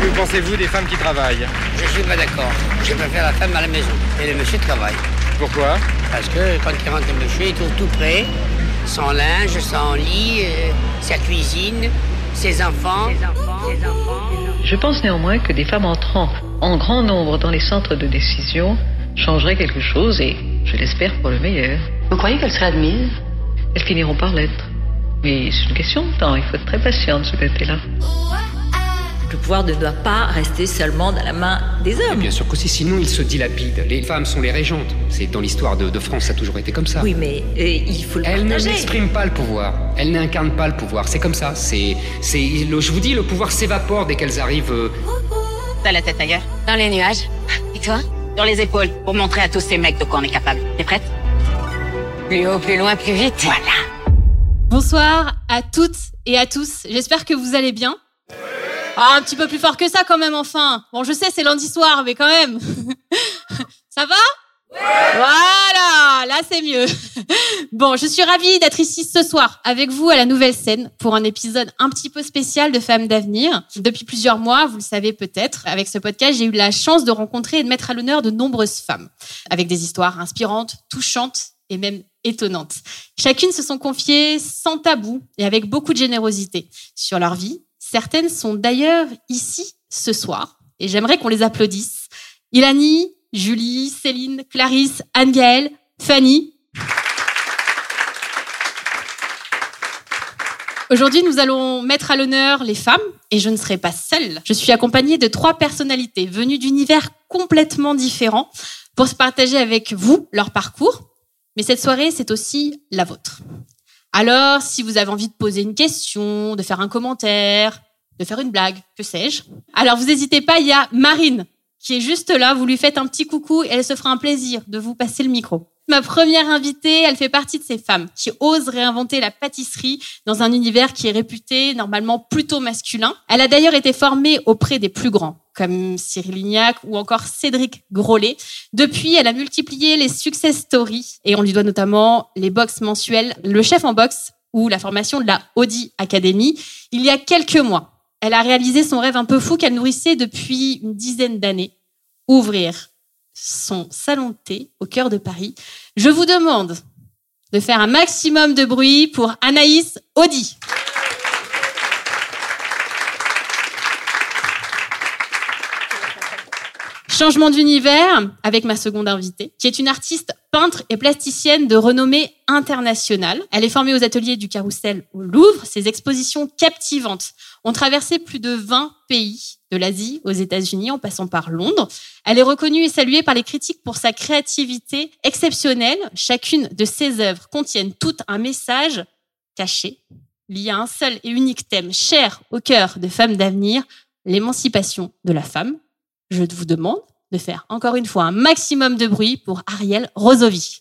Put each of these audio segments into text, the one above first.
Que pensez-vous des femmes qui travaillent Je suis pas d'accord. Je préfère la femme à la maison. Et le monsieur travaille. Pourquoi Parce que quand il rentre le monsieur, il trouve tout prêt. Son linge, son lit, euh, sa cuisine, ses enfants. Je pense néanmoins que des femmes entrant en grand nombre dans les centres de décision changeraient quelque chose et je l'espère pour le meilleur. Vous croyez qu'elles seraient admises? Elles finiront par l'être. Mais c'est une question de temps, il faut être très patient de ce côté-là. Le pouvoir ne doit pas rester seulement dans la main des hommes. Bien sûr que si, sinon il se dilapide. Les femmes sont les régentes. C'est dans l'histoire de, de France, ça a toujours été comme ça. Oui, mais euh, il faut le Elles ne n'expriment pas le pouvoir. Elles n'incarnent pas le pouvoir. C'est comme ça. C'est, c'est, le- je vous dis, le pouvoir s'évapore dès qu'elles arrivent. euh, T'as la tête ailleurs Dans les nuages. Et toi? Dans les épaules, pour montrer à tous ces mecs de quoi on est capable. T'es prête? Plus haut, plus loin, plus vite. Voilà. Bonsoir à toutes et à tous. J'espère que vous allez bien. Ah, un petit peu plus fort que ça quand même, enfin. Bon, je sais, c'est lundi soir, mais quand même. ça va? Voilà, là c'est mieux. Bon, je suis ravie d'être ici ce soir avec vous à la nouvelle scène pour un épisode un petit peu spécial de Femmes d'avenir. Depuis plusieurs mois, vous le savez peut-être, avec ce podcast, j'ai eu la chance de rencontrer et de mettre à l'honneur de nombreuses femmes avec des histoires inspirantes, touchantes et même étonnantes. Chacune se sont confiées sans tabou et avec beaucoup de générosité sur leur vie. Certaines sont d'ailleurs ici ce soir et j'aimerais qu'on les applaudisse. Ilani, Julie, Céline, Clarisse, Anne-Gaëlle, Fanny. Aujourd'hui, nous allons mettre à l'honneur les femmes et je ne serai pas seule. Je suis accompagnée de trois personnalités venues d'univers complètement différents pour se partager avec vous leur parcours. Mais cette soirée, c'est aussi la vôtre. Alors, si vous avez envie de poser une question, de faire un commentaire, de faire une blague, que sais-je, alors vous n'hésitez pas, il y a Marine qui est juste là, vous lui faites un petit coucou et elle se fera un plaisir de vous passer le micro. Ma première invitée, elle fait partie de ces femmes qui osent réinventer la pâtisserie dans un univers qui est réputé normalement plutôt masculin. Elle a d'ailleurs été formée auprès des plus grands, comme Cyril Lignac ou encore Cédric Grolet. Depuis, elle a multiplié les success stories et on lui doit notamment les box mensuels, le chef en boxe ou la formation de la Audi Academy. Il y a quelques mois, elle a réalisé son rêve un peu fou qu'elle nourrissait depuis une dizaine d'années, ouvrir son salon de thé au cœur de Paris. Je vous demande de faire un maximum de bruit pour Anaïs Audi. Changement d'univers avec ma seconde invitée, qui est une artiste peintre et plasticienne de renommée internationale. Elle est formée aux ateliers du Carrousel au Louvre. Ses expositions captivantes ont traversé plus de 20 pays, de l'Asie aux États-Unis en passant par Londres. Elle est reconnue et saluée par les critiques pour sa créativité exceptionnelle. Chacune de ses œuvres contiennent tout un message caché, lié à un seul et unique thème cher au cœur de femmes d'avenir, l'émancipation de la femme. Je vous demande de faire encore une fois un maximum de bruit pour Ariel Rosovi.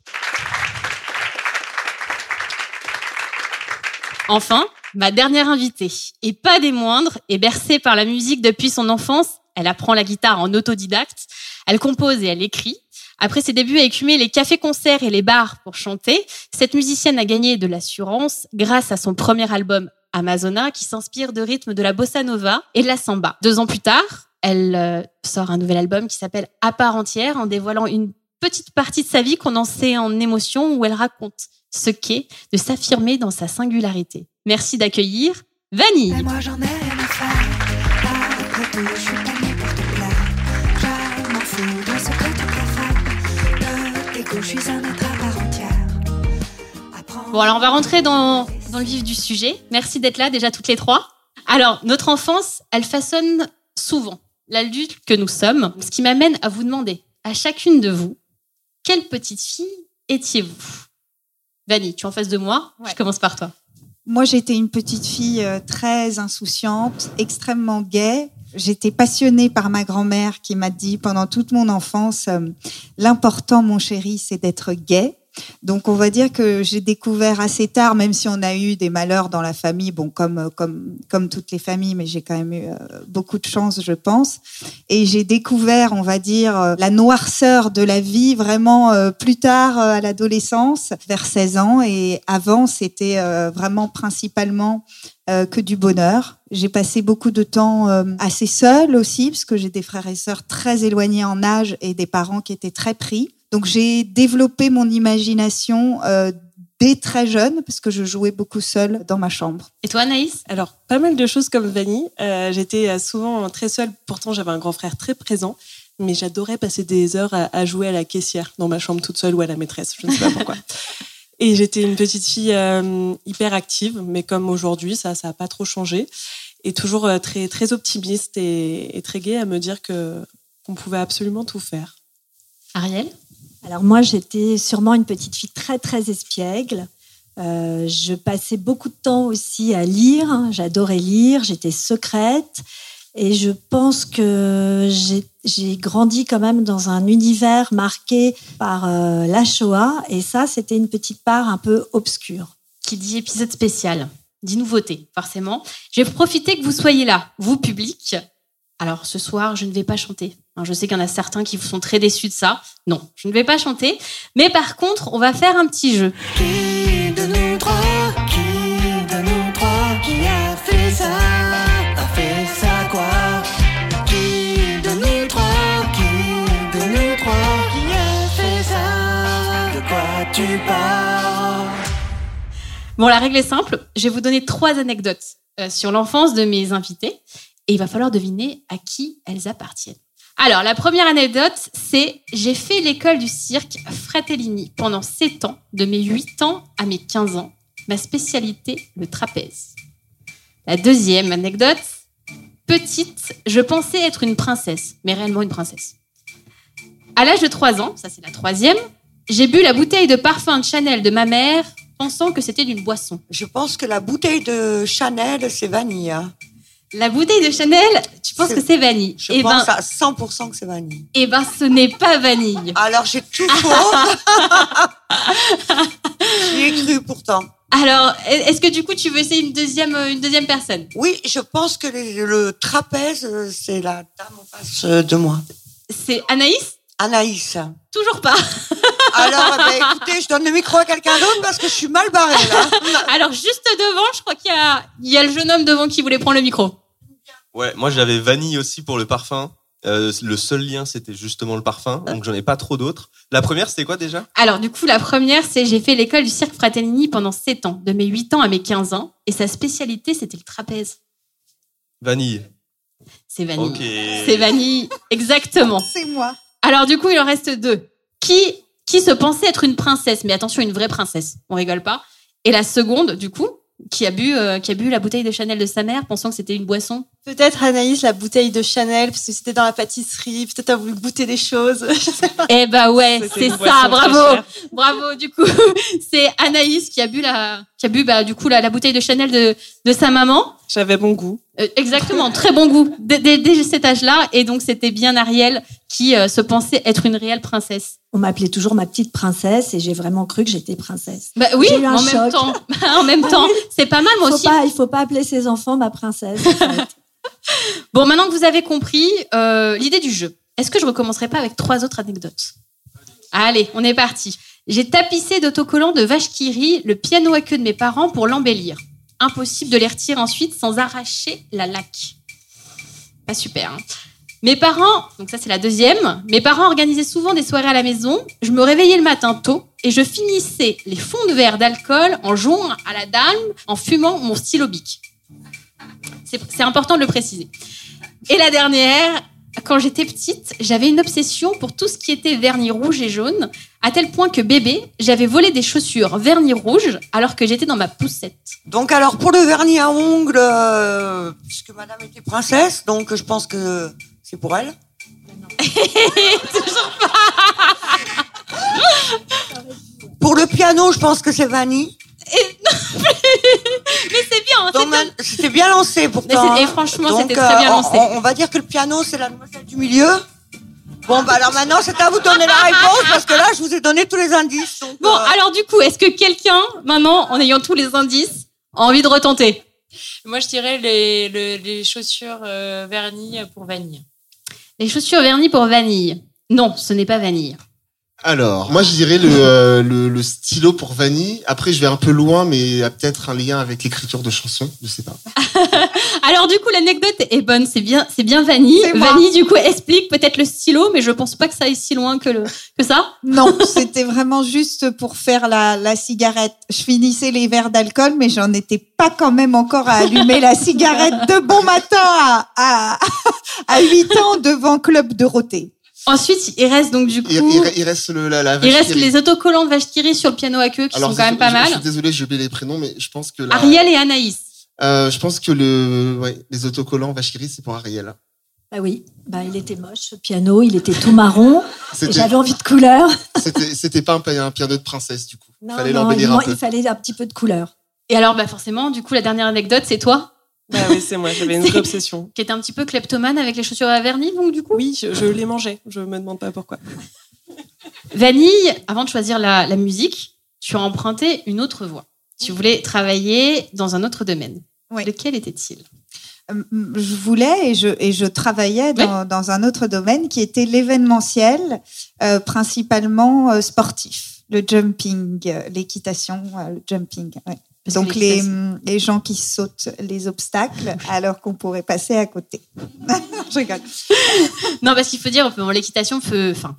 Enfin, ma dernière invitée, et pas des moindres, est bercée par la musique depuis son enfance. Elle apprend la guitare en autodidacte, elle compose et elle écrit. Après ses débuts à écumer les cafés-concerts et les bars pour chanter, cette musicienne a gagné de l'assurance grâce à son premier album Amazona qui s'inspire de rythmes de la bossa nova et de la samba. Deux ans plus tard, elle euh, sort un nouvel album qui s'appelle À part entière en dévoilant une petite partie de sa vie condensée en émotions où elle raconte ce qu'est de s'affirmer dans sa singularité. Merci d'accueillir Vanille. Moi j'en ai. Bon, alors on va rentrer dans, dans le vif du sujet. Merci d'être là déjà toutes les trois. Alors, notre enfance, elle façonne souvent l'adulte que nous sommes, ce qui m'amène à vous demander, à chacune de vous, quelle petite fille étiez-vous? Vanille, tu es en face de moi, je commence par toi. Moi, j'étais une petite fille euh, très insouciante, extrêmement gaie. J'étais passionnée par ma grand-mère qui m'a dit pendant toute mon enfance, euh, l'important, mon chéri, c'est d'être gaie. Donc on va dire que j'ai découvert assez tard, même si on a eu des malheurs dans la famille, bon comme comme comme toutes les familles, mais j'ai quand même eu euh, beaucoup de chance, je pense. Et j'ai découvert, on va dire, euh, la noirceur de la vie vraiment euh, plus tard euh, à l'adolescence, vers 16 ans. Et avant, c'était euh, vraiment principalement euh, que du bonheur. J'ai passé beaucoup de temps euh, assez seule aussi, parce que j'ai des frères et sœurs très éloignés en âge et des parents qui étaient très pris. Donc j'ai développé mon imagination euh, dès très jeune, parce que je jouais beaucoup seule dans ma chambre. Et toi, Anaïs? Alors, pas mal de choses comme Vanille. Euh, J'étais euh, souvent très seule, pourtant j'avais un grand frère très présent, mais j'adorais passer des heures à, à jouer à la caissière dans ma chambre toute seule ou à la maîtresse, je ne sais pas pourquoi. Et j'étais une petite fille euh, hyper active, mais comme aujourd'hui, ça, ça a pas trop changé. Et toujours euh, très, très optimiste et, et très gaie à me dire que qu'on pouvait absolument tout faire. Ariel? Alors moi, j'étais sûrement une petite fille très très espiègle. Euh, je passais beaucoup de temps aussi à lire. J'adorais lire. J'étais secrète. Et je pense que j'ai- j'ai grandi quand même dans un univers marqué par euh, la Shoah. Et ça, c'était une petite part un peu obscure. Qui dit épisode spécial, dit nouveauté, forcément. Je vais profiter que vous soyez là, vous public. Alors ce soir, je ne vais pas chanter. Hein, Je sais qu'il y en a certains qui sont très déçus de ça. Non, je ne vais pas chanter. Mais par contre, on va faire un petit jeu. Qui de nous trois, qui de nous trois, qui a fait ça, a fait ça quoi? Qui de nous trois, qui de nous trois, qui a fait ça? De quoi tu parles? Bon, la règle est simple. Je vais vous donner trois anecdotes euh, sur l'enfance de mes invités. Et il va falloir deviner à qui elles appartiennent. Alors, la première anecdote, c'est j'ai fait l'école du cirque Fratellini pendant 7 ans, de mes 8 ans à mes 15 ans. Ma spécialité, le trapèze. La deuxième anecdote, petite, je pensais être une princesse, mais réellement une princesse. À l'âge de 3 ans, ça c'est la troisième, j'ai bu la bouteille de parfum de Chanel de ma mère, pensant que c'était d'une boisson. Je pense que la bouteille de Chanel, c'est vanille. La bouteille de Chanel, tu penses que c'est vanille Je Eh pense ben, à 100% que c'est vanille. eh ben, ce n'est pas vanille. Alors j'ai tout faux. J'y ai cru pourtant. Alors, est-ce que du coup, tu veux essayer une deuxième, euh, une deuxième personne? Oui, je pense que les- le trapèze, euh, c'est la dame en face euh, de moi. C'est Anaïs? Anaïs. Toujours pas. Alors, eh ben, écoutez, je donne le micro à quelqu'un d'autre parce que je suis mal barrée là. Alors, juste devant, je crois qu'il y a, il y a le jeune homme devant qui voulait prendre le micro. Ouais, moi j'avais vanille aussi pour le parfum. Euh, le seul lien c'était justement le parfum, donc j'en ai pas trop d'autres. La première c'était quoi déjà? Alors, du coup, la première, c'est j'ai fait l'école du cirque Fratellini pendant 7 ans, de mes 8 ans à mes 15 ans. Et sa spécialité, c'était le trapèze. Vanille. C'est vanille. Ok. C'est vanille, exactement. C'est moi. Alors du coup, il en reste deux. Qui, qui se pensait être une princesse, mais attention, une vraie princesse. On rigole pas. Et la seconde, du coup, qui a bu, euh, qui a bu la bouteille de Chanel de sa mère, pensant que c'était une boisson? Peut-être Anaïs, la bouteille de Chanel, parce que c'était dans la pâtisserie, peut-être a voulu goûter des choses. Je sais pas. Eh bah ouais, c'est ça, bravo, bravo. Du coup, c'est Anaïs qui a bu la, qui a bu bah du coup la, la bouteille de Chanel de de sa maman. J'avais bon goût. Euh, exactement, très bon goût dès, dès- dès cet âge-là. Et donc c'était bien Ariel qui euh, se pensait être une réelle princesse. On m'appelait toujours ma petite princesse et j'ai vraiment cru que j'étais princesse. Bah oui, J'ai eu un en même temps, en même Ah temps, c'est pas mal moi faut aussi. Pas, il faut pas appeler ses enfants ma princesse. en fait. Bon, maintenant que vous avez compris euh, l'idée du jeu, est-ce que je recommencerai pas avec trois autres anecdotes? Allez, on est parti. J'ai tapissé d'autocollants de vache qui rit le piano à queue de mes parents pour l'embellir. Impossible de les retirer ensuite sans arracher la laque. Pas super. hein. Mes parents, donc ça c'est la deuxième, mes parents organisaient souvent des soirées à la maison. Je me réveillais le matin tôt et je finissais les fonds de verre d'alcool en jouant à la dame, en fumant mon stylo bic. C'est important de le préciser. Et la dernière, quand j'étais petite, j'avais une obsession pour tout ce qui était vernis rouge et jaune, à tel point que bébé, j'avais volé des chaussures vernis rouge alors que j'étais dans ma poussette. Donc alors pour le vernis à ongles, euh, puisque Madame était princesse, donc je pense que c'est pour elle. Pour le piano, je pense que c'est vanille. Bien. C'était bien lancé pourtant. Mais c'est- et hein. franchement, Donc, c'était très bien euh, lancé. On, on va dire que le piano, c'est la demoiselle du milieu. Bon, bah alors maintenant, c'est à vous de donner la réponse parce que là, je vous ai donné tous les indices. donc, Bon, euh, alors du coup, est-ce que quelqu'un, maintenant, en ayant tous les indices, a envie de retenter? Moi, je dirais les, le- les chaussures euh, vernis pour vanille. Les chaussures vernis pour vanille. Non, ce n'est pas vanille. Alors, moi je dirais le, euh, le, le stylo pour Vanille. Après, je vais un peu loin, mais il y a peut-être un lien avec l'écriture de chansons, je sais pas. Alors du coup, l'anecdote est bonne, c'est bien, c'est bien vanille. moi. Vanille, du coup, explique peut-être le stylo, mais je pense pas que ça aille si loin que, le, que ça. Non, c'était vraiment juste pour faire la, la cigarette. Je finissais les verres d'alcool, mais j'en étais pas quand même encore à allumer la cigarette de bon matin à, à, à 8 ans devant Club Dorothée. Ensuite, il reste donc du coup, Il, il- il reste le, la, la il vache reste qui rit. les autocollants de vache qui sur le piano à queue qui Alors, sont quand même pas je- mal. Je suis désolé, j'ai oublié les prénoms, mais je pense que la- Ariel et Anaïs. Euh, je pense que le, ouais, les autocollants Vachiri, c'est pour Ariel. Bah oui, bah, il était moche, ce piano, il était tout marron. J'avais envie de couleur. C'était, pas un, pi- un piano de princesse, du coup. Non, Fallait non, il, un man- peu. il fallait un petit peu de couleur. Et alors, bah forcément, du coup, la dernière anecdote, c'est toi? Bah oui, c'est moi, j'avais une vraie obsession. qui était un petit peu kleptomane avec les chaussures à vernis, donc du coup. Oui, je, je les mangeais, je me demande pas pourquoi. Vanille, avant de choisir la, la musique, tu as emprunté une autre voie. Tu voulais travailler dans un autre domaine. Lequel était-il? Euh, Je voulais et je, et je travaillais dans, dans un autre domaine qui était l'événementiel, euh, principalement euh, sportif. Le jumping, euh, l'équitation, euh, le jumping. ouais. Donc les, hum, les gens qui sautent les obstacles alors qu'on pourrait passer à côté. je rigole. Non, parce qu'il faut dire, l'équitation fait, enfin,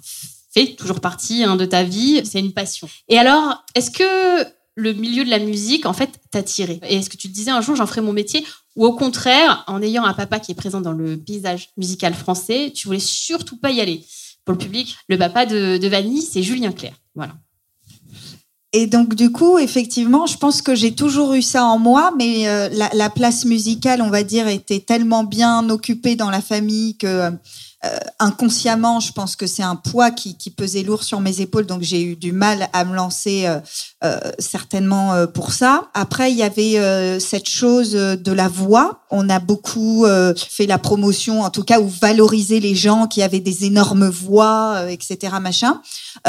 fait toujours partie hein, de ta vie. C'est une passion. Et alors, est-ce que le milieu de la musique, en fait, t'a tiré? Et est-ce que tu te disais un jour, j'en ferai mon métier? Ou au contraire, en ayant un papa qui est présent dans le paysage musical français, tu voulais surtout pas y aller? Pour le public, le papa de, de Vanille, c'est Julien Clerc. Voilà. Et donc du coup, effectivement, je pense que j'ai toujours eu ça en moi, mais euh, la, la place musicale, on va dire, était tellement bien occupée dans la famille que euh, inconsciemment, je pense que c'est un poids qui, qui pesait lourd sur mes épaules, donc j'ai eu du mal à me lancer euh, euh, certainement euh, pour ça. Après, il y avait euh, cette chose euh, de la voix. On a beaucoup fait la promotion, en tout cas, ou valoriser les gens qui avaient des énormes voix, etc. Machin.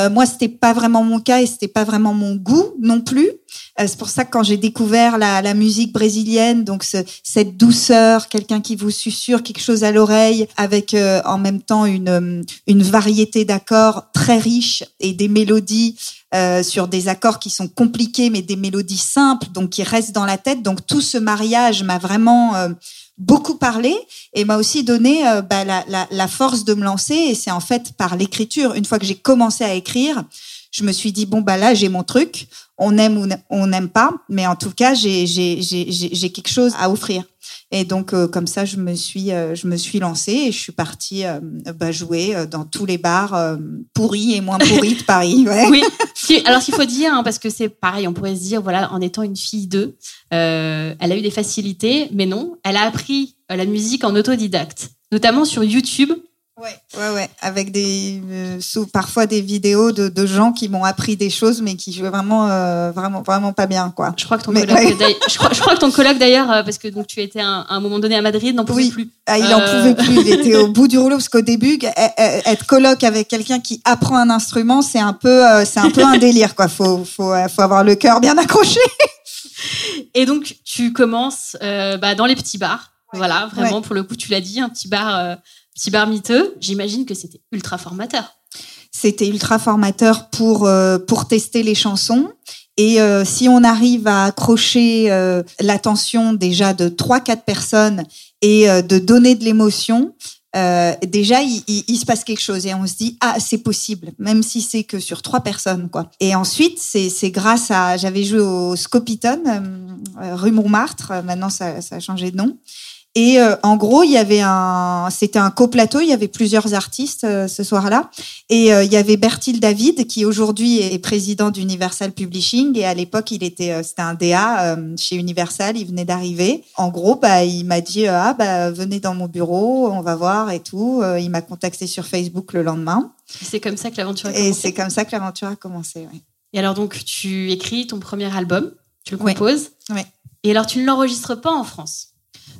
Moi, c'était pas vraiment mon cas et c'était pas vraiment mon goût non plus. Euh, c'est pour ça que quand j'ai découvert la, la musique brésilienne, donc ce- cette douceur, quelqu'un qui vous susurre quelque chose à l'oreille, avec euh, en même temps une, euh, une variété d'accords très riche et des mélodies euh, sur des accords qui sont compliqués, mais des mélodies simples, donc qui restent dans la tête. Donc tout ce mariage m'a vraiment euh, beaucoup parlé et m'a aussi donné euh, bah, la, la, la force de me lancer. Et c'est en fait par l'écriture. Une fois que j'ai commencé à écrire, je me suis dit bon bah là j'ai mon truc. On aime ou on n'aime pas, mais en tout cas j'ai j'ai j'ai j'ai j'ai quelque chose à offrir. Et donc euh, comme ça je me suis euh, je me suis lancée et je suis partie euh, bah, jouer dans tous les bars pourris et moins pourris de Paris. Ouais. Oui. Alors, ce qu'il faut dire, hein, parce que c'est pareil, on pourrait se dire, voilà, en étant une fille d'eux, elle a eu des facilités, mais non, elle a appris la musique en autodidacte, notamment sur YouTube. Ouais, ouais, avec des euh, sous parfois des vidéos de, de gens qui m'ont appris des choses, mais qui jouaient vraiment, euh, vraiment, vraiment pas bien, quoi. Je crois que ton Mais- colloque, ouais. d'ailleurs- je, crois, je crois que ton colloque d'ailleurs, euh, parce que donc tu étais un- à un moment donné à Madrid, n'en pouvait plus. Ah, il en pouvait plus, il était au bout du rouleau parce qu'au début, e- e- être coloc avec quelqu'un qui apprend un instrument, c'est un peu, euh, c'est un peu un délire, quoi. Faut, faut, euh, faut avoir le cœur bien accroché. Et donc, tu commences euh, bah, dans les petits bars. Voilà, vraiment, Ouais. pour le coup, tu l'as dit, un petit bar, euh, petit bar miteux. J'imagine que c'était ultra formateur. C'était ultra formateur pour euh, pour tester les chansons. Et euh, si on arrive à accrocher euh, l'attention déjà de trois quatre personnes et de donner de l'émotion, déjà il, se passe quelque chose et on se dit ah c'est possible même si c'est que sur trois personnes quoi. Et ensuite c'est grâce à j'avais joué au Scopiton rue Montmartre maintenant ça a changé de nom et euh, en gros, il y avait un, c'était un coplateau. Il y avait plusieurs artistes euh, ce soir-là, et euh, il y avait Bertil David qui aujourd'hui est président d'Universal Publishing, et à l'époque, il était, c'était un DA chez Universal. Il venait d'arriver. En gros, bah, il m'a dit ah bah venez dans mon bureau, on va voir et tout. Il m'a contacté sur Facebook le lendemain, C'est comme ça que l'aventure a et commencé. c'est comme ça que l'aventure a commencé. ouais. Et alors donc, tu écris ton premier album Tu le composes. Ouais. Et alors, tu ne l'enregistres pas en France.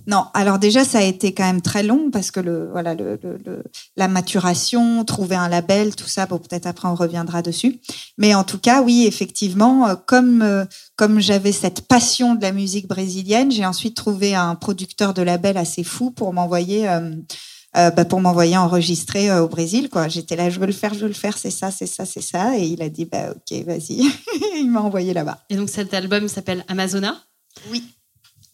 Non, alors déjà, ça a été quand même très long parce que le, voilà, le, le- le- la maturation, trouver un label, tout ça, bon, peut-être après on reviendra dessus. Mais en tout cas, oui, effectivement, euh, comme, euh, comme j'avais cette passion de la musique brésilienne, j'ai ensuite trouvé un producteur de label assez fou pour m'envoyer. euh, euh, bah, pour m'envoyer enregistrer euh, au Brésil quoi j'étais là je veux le faire je veux le faire c'est ça c'est ça c'est ça et il a dit bah ok vas-y il m'a envoyé là-bas Et donc, cet album s'appelle Amazona? Oui.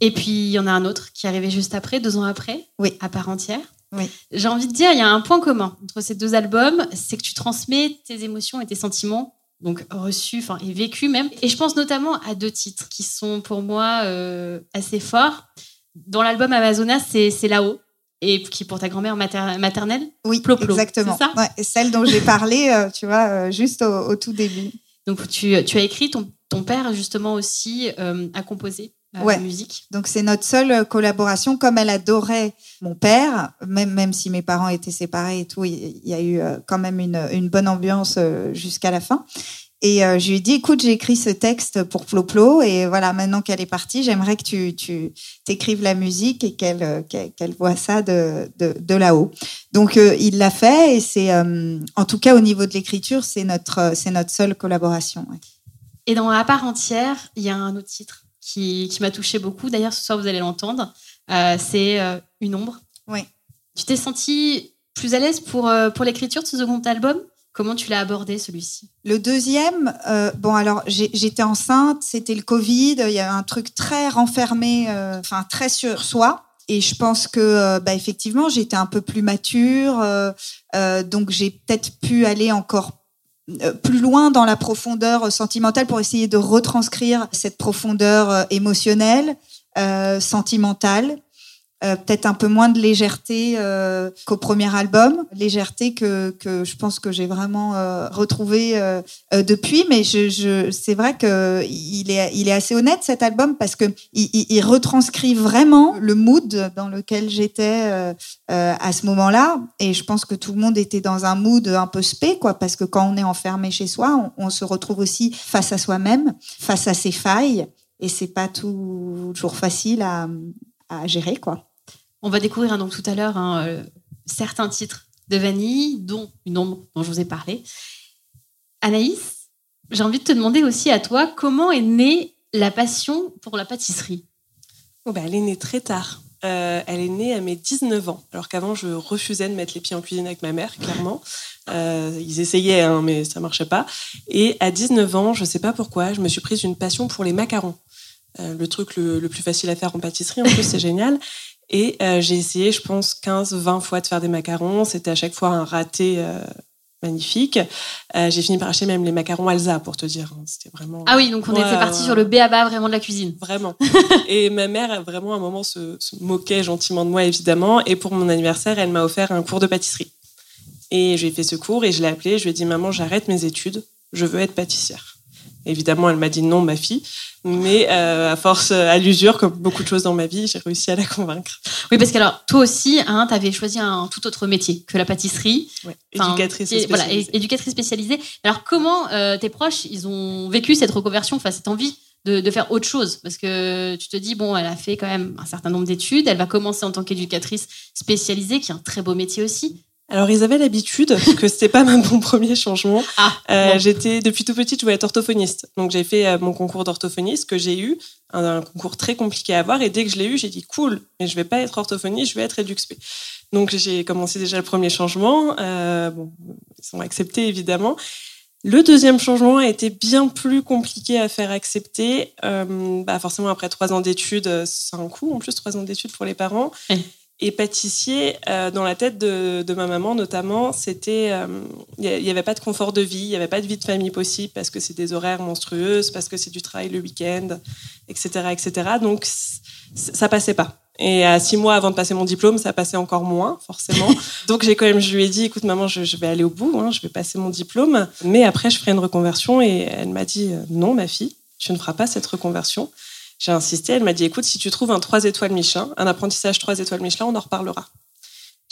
Et puis, il y en a un autre qui est arrivé juste après, deux ans après, oui. à part entière. Oui. J'ai envie de dire, il y a un point commun entre ces deux albums, c'est que tu transmets tes émotions et tes sentiments, donc reçus, enfin, et vécus même. Et je pense notamment à deux titres qui sont pour moi euh, assez forts. Dans l'album Amazona, c'est là-haut, et qui est pour ta grand-mère mater- maternelle. Oui, exactement. ça Ouais, et celle dont j'ai parlé, euh, tu vois, euh, juste au, au tout début. Donc tu, tu as écrit, ton, ton père justement aussi euh, a composé Ouais. la musique. Donc c'est notre seule euh, collaboration. Comme elle adorait mon père, même même si mes parents étaient séparés et tout, il y a eu euh, quand même une, une bonne ambiance euh, jusqu'à la fin. Et euh, je lui ai dit, écoute, j'ai écrit ce texte pour Ploplo et voilà, maintenant qu'elle est partie, j'aimerais que tu, tu t'écrives la musique et qu'elle euh, qu'elle voit ça de, de, de là-haut. Donc euh, il l'a fait et c'est, euh, en tout cas au niveau de l'écriture, c'est notre, euh, c'est notre seule collaboration. ouais. Et dans À part entière, il y a un autre titre qui, qui m'a touché beaucoup. D'ailleurs, ce soir, vous allez l'entendre. Euh, c'est euh, Une ombre. Oui. Tu t'es senti plus à l'aise pour, euh, pour l'écriture de ce second album? Comment tu l'as abordé, celui-ci? Le deuxième, euh, bon alors j'étais enceinte, c'était le Covid, il y avait un truc très renfermé, euh, enfin très sur soi. Et je pense que, euh, bah, effectivement, j'étais un peu plus mature, donc j'ai peut-être pu aller encore euh, plus loin dans la profondeur sentimentale pour essayer de retranscrire cette profondeur euh, émotionnelle, euh, sentimentale. Euh, peut-être un peu moins de légèreté euh, qu'au premier album, légèreté que, que je pense que j'ai vraiment euh, retrouvée euh, euh, depuis. Mais je, je, c'est vrai que il est, il est assez honnête cet album parce que il, il- retranscrit vraiment le mood dans lequel j'étais euh, à ce moment-là. Et je pense que tout le monde était dans un mood un peu spé, quoi, parce que quand on est enfermé chez soi, on, on se retrouve aussi face à soi-même, face à ses failles, et c'est pas toujours facile à, à gérer, quoi. On va découvrir hein, donc tout à l'heure hein, euh, certains titres de Vanille, dont Une ombre dont je vous ai parlé. Anaïs, j'ai envie de te demander aussi à toi comment est née la passion pour la pâtisserie? Oh, bah, elle est née très tard. Euh, elle est née à mes 19 ans, alors qu'avant je refusais de mettre les pieds en cuisine avec ma mère, clairement. Euh, ils essayaient, hein, mais ça marchait pas. Et à 19 ans, je sais pas pourquoi, je me suis prise une passion pour les macarons. Le truc le plus facile à faire en pâtisserie, en plus, c'est génial. Et euh, j'ai essayé, je pense, 15-20 fois de faire des macarons. C'était à chaque fois un raté euh, magnifique. Euh, j'ai fini par acheter même les macarons Alsa, pour te dire. hein. C'était vraiment. Ah oui, donc on Ouais, était parti ouais. sur le béaba vraiment de la cuisine. Vraiment. et ma mère, vraiment, à un moment, se, se moquait gentiment de moi, évidemment. Et pour mon anniversaire, elle m'a offert un cours de pâtisserie. Et j'ai fait ce cours et je l'ai appelé. Je lui ai dit, maman, j'arrête mes études. Je veux être pâtissière. Évidemment, elle m'a dit non, ma fille. Mais euh, à force, à l'usure, comme beaucoup de choses dans ma vie, j'ai réussi à la convaincre. Oui, parce que alors, toi aussi, hein, tu avais choisi un tout autre métier que la pâtisserie. Éducatrice voilà, spécialisée. éducatrice spécialisée. Alors, comment euh, tes proches, ils ont vécu cette reconversion, enfin, cette envie de, de faire autre chose? Parce que tu te dis, bon, elle a fait quand même un certain nombre d'études, elle va commencer en tant qu'éducatrice spécialisée, qui est un très beau métier aussi. Alors, ils avaient l'habitude que c'était pas mon premier changement. Euh, bon. J'étais depuis tout petite, je voulais être orthophoniste. Donc, j'ai fait euh, mon concours d'orthophoniste que j'ai eu, un, un concours très compliqué à avoir. Et dès que je l'ai eu, j'ai dit cool, mais je vais pas être orthophoniste, je vais être éduxp. Donc, j'ai commencé déjà le premier changement. Euh, bon, ils sont acceptés évidemment. Le deuxième changement a été bien plus compliqué à faire accepter. Euh, bah forcément, après trois ans d'études, euh, c'est un coût en plus, trois ans d'études pour les parents. Et pâtissier, euh, dans la tête de, de ma maman notamment, c'était, euh, il n'y avait pas de confort de vie, il n'y avait pas de vie de famille possible parce que c'est des horaires monstrueuses, parce que c'est du travail le week-end, etc., etc. Donc ça passait pas. Et à six mois avant de passer mon diplôme, ça passait encore moins, forcément. Donc j'ai quand même, je lui ai dit, écoute maman, je, je vais aller au bout, hein, je vais passer mon diplôme, mais après je ferai une reconversion. Et elle m'a dit, euh, non ma fille, tu ne feras pas cette reconversion. J'ai insisté, elle m'a dit, écoute, si tu trouves un 3 étoiles Michelin, un apprentissage 3 étoiles Michelin, on en reparlera.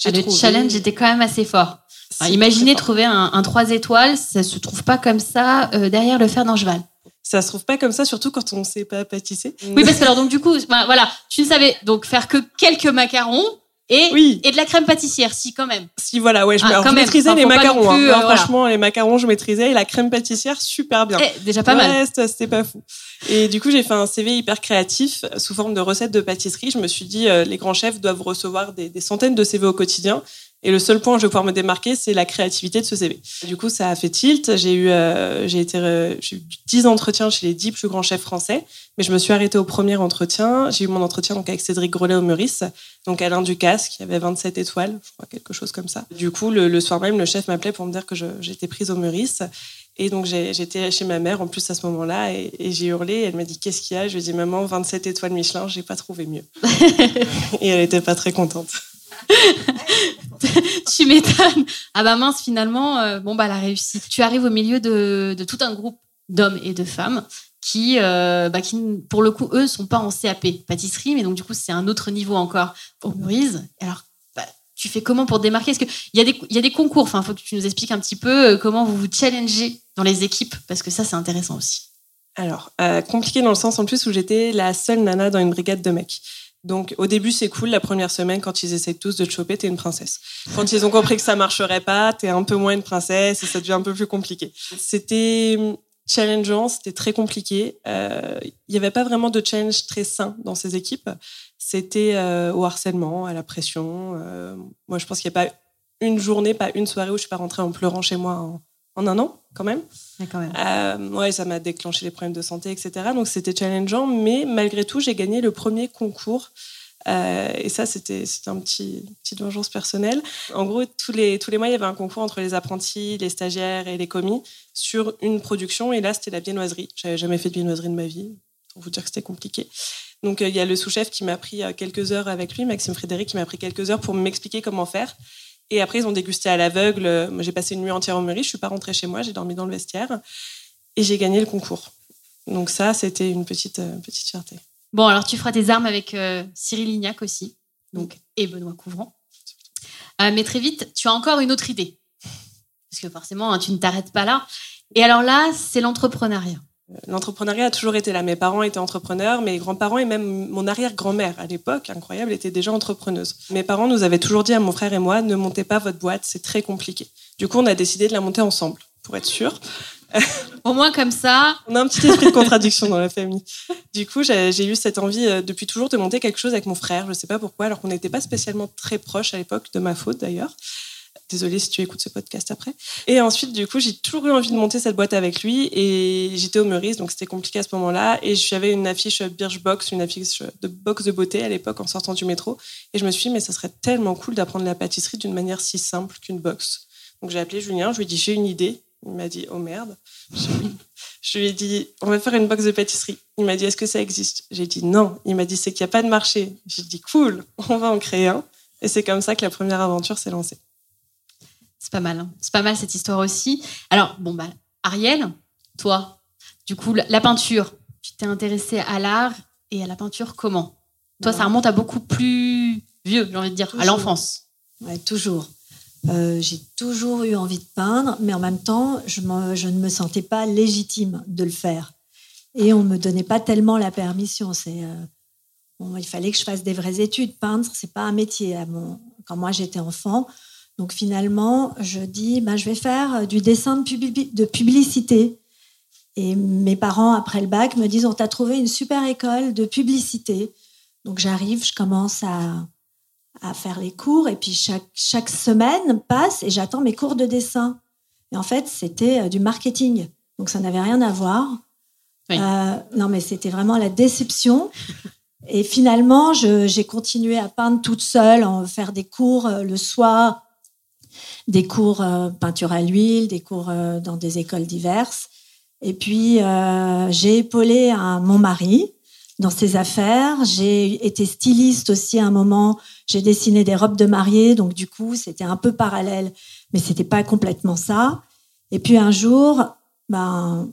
Ah, le trouvé- challenge était quand même assez fort. Alors, imaginez trouver un, un 3 étoiles, ça se trouve pas comme ça euh, derrière le fer d'Angeval. Ça se trouve pas comme ça, surtout quand on sait pas pâtisser. Oui, parce que alors donc du coup, ben, voilà, tu ne savais donc faire que quelques macarons et, et de la crème pâtissière, si quand même. Si voilà, ouais, je, Ah, alors, je maîtrisais Enfin, les macarons. plus, hein. euh, voilà. Franchement, les macarons, je maîtrisais et la crème pâtissière, super bien. Eh, déjà pas mal. C'était pas fou. Et du coup, j'ai fait un CV hyper créatif euh, sous forme de recettes de pâtisserie. Je me suis dit, euh, les grands chefs doivent recevoir des, des centaines de CV au quotidien. Et le seul point où je vais pouvoir me démarquer, c'est la créativité de ce CV. Du coup, ça a fait tilt. J'ai eu, euh, j'ai été, euh, j'ai eu 10 entretiens chez les 10 plus grands chefs français. Mais je me suis arrêtée au premier entretien. J'ai eu mon entretien donc avec Cédric Grolet au Meurice, donc Alain Ducasse, qui avait 27 étoiles, je crois, quelque chose comme ça. Du coup, le, le soir même, le chef m'appelait pour me dire que j'étais prise au Meurice. Et donc, j'étais chez ma mère, en plus, à ce moment-là, et, et j'ai hurlé. Elle m'a dit Qu'est-ce qu'il y a? Je lui ai dit Maman, 27 étoiles Michelin, j'ai pas trouvé mieux. et elle était pas très contente. tu m'étonnes. Ah bah mince, finalement, euh, bon bah la réussite. Tu arrives au milieu de, tout un groupe d'hommes et de femmes qui, euh, bah, qui, pour le coup, eux, sont pas en CAP pâtisserie, mais donc du coup, c'est un autre niveau encore au Meurize. Alors, bah, tu fais comment pour démarquer? Est-ce qu'il y, a des- y a des concours? Enfin, il faut que tu nous expliques un petit peu euh, comment vous vous challengez dans les équipes, parce que ça, c'est intéressant aussi. Alors, compliqué dans le sens en plus où j'étais la seule nana dans une brigade de mecs. Donc, au début, c'est cool. La première semaine, quand ils essayent tous de te choper, t'es une princesse. Quand ils ont compris que ça marcherait pas, t'es un peu moins une princesse et ça devient un peu plus compliqué. C'était hum, challengeant, c'était très compliqué. Euh, Il n'y avait pas vraiment de challenge très sain dans ces équipes. C'était euh, au harcèlement, à la pression. Euh, moi, je pense qu'il n'y a pas une journée, pas une soirée où je suis pas rentrée en pleurant chez moi en un an, quand même. quand même. Euh, ouais, ça m'a déclenché des problèmes de santé, etc. Donc c'était challengeant, mais malgré tout, j'ai gagné le premier concours. Euh, et ça, c'était un petit petite vengeance personnelle. En gros, tous les tous les mois, il y avait un concours entre les apprentis, les stagiaires et les commis sur une production. Et là, c'était la viennoiserie. J'avais jamais fait de viennoiserie de ma vie, pour vous dire que c'était compliqué. Donc euh, il y a le sous-chef qui m'a pris quelques heures avec lui, Maxime Frédéric, qui m'a pris quelques heures pour m'expliquer comment faire. Et après, ils ont dégusté à l'aveugle. Moi, j'ai passé une nuit entière au Meurice. Je suis pas rentrée chez moi. J'ai dormi dans le vestiaire. Et j'ai gagné le concours. Donc ça, c'était une petite, euh, petite fierté. Bon, alors tu feras tes armes avec euh, Cyril Lignac aussi, donc et Benoît Couvrant. Euh, mais très vite, tu as encore une autre idée, parce que forcément, hein, tu ne t'arrêtes pas là. Et alors là, c'est l'entrepreneuriat. L'entrepreneuriat a toujours été là. Mes parents étaient entrepreneurs, mes grands-parents et même mon arrière-grand-mère à l'époque, incroyable, était déjà entrepreneuse. Mes parents nous avaient toujours dit à mon frère et moi, ne montez pas votre boîte, c'est très compliqué. Du coup, on a décidé de la monter ensemble, pour être sûr. Au moins comme ça. On a un petit esprit de contradiction dans la famille. Du coup, j'ai j'ai eu cette envie euh, depuis toujours de monter quelque chose avec mon frère. Je ne sais pas pourquoi, alors qu'on n'était pas spécialement très proches à l'époque, de ma faute d'ailleurs. Désolée si tu écoutes ce podcast après. Et ensuite, du coup, j'ai toujours eu envie de monter cette boîte avec lui. Et j'étais au Meurice, donc c'était compliqué à ce moment-là. Et j'avais une affiche Birchbox, une affiche de box de beauté à l'époque en sortant du métro. Et je me suis dit, mais ça serait tellement cool d'apprendre la pâtisserie d'une manière si simple qu'une box. Donc j'ai appelé Julien, je lui ai dit, j'ai une idée. Il m'a dit, oh merde. Je, lui ai dit, on va faire une box de pâtisserie. Il m'a dit, est-ce que ça existe? J'ai dit non. Il m'a dit, c'est qu'il n'y a pas de marché. J'ai dit, cool, on va en créer un. Et c'est comme ça que la première aventure s'est lancée. C'est pas mal. hein. C'est pas mal cette histoire aussi. Alors, bon, bah, Ariel, toi, du coup, la, la peinture, tu t'es intéressée à l'art et à la peinture comment? Toi, ça remonte à beaucoup plus vieux, j'ai envie de dire, à l'enfance. Ouais, toujours. Euh, j'ai toujours eu envie de peindre, mais en même temps, je, ne me sentais pas légitime de le faire. Et on me donnait pas tellement la permission. C'est, euh, bon, il fallait que je fasse des vraies études. Peindre, c'est pas un métier. mon- quand moi j'étais enfant, donc finalement, je dis, ben, je vais faire euh, du dessin de, publi- de publicité. Et mes parents, après le bac, me disent, on t'a trouvé une super école de publicité. Donc j'arrive, je commence à, à faire les cours et puis chaque, chaque semaine passe et j'attends mes cours de dessin. Et en fait, c'était euh, du marketing. Donc ça n'avait rien à voir. Euh, non, mais c'était vraiment la déception. Et finalement, j'ai continué à peindre toute seule, en faire des cours le soir, des cours euh, peinture à l'huile, des cours euh, dans des écoles diverses. Et puis, euh, j'ai épaulé mon mari dans ses affaires. J'ai été styliste aussi à un moment. J'ai dessiné des robes de mariée, donc du coup, c'était un peu parallèle, mais c'était pas complètement ça. Et puis un jour, ben,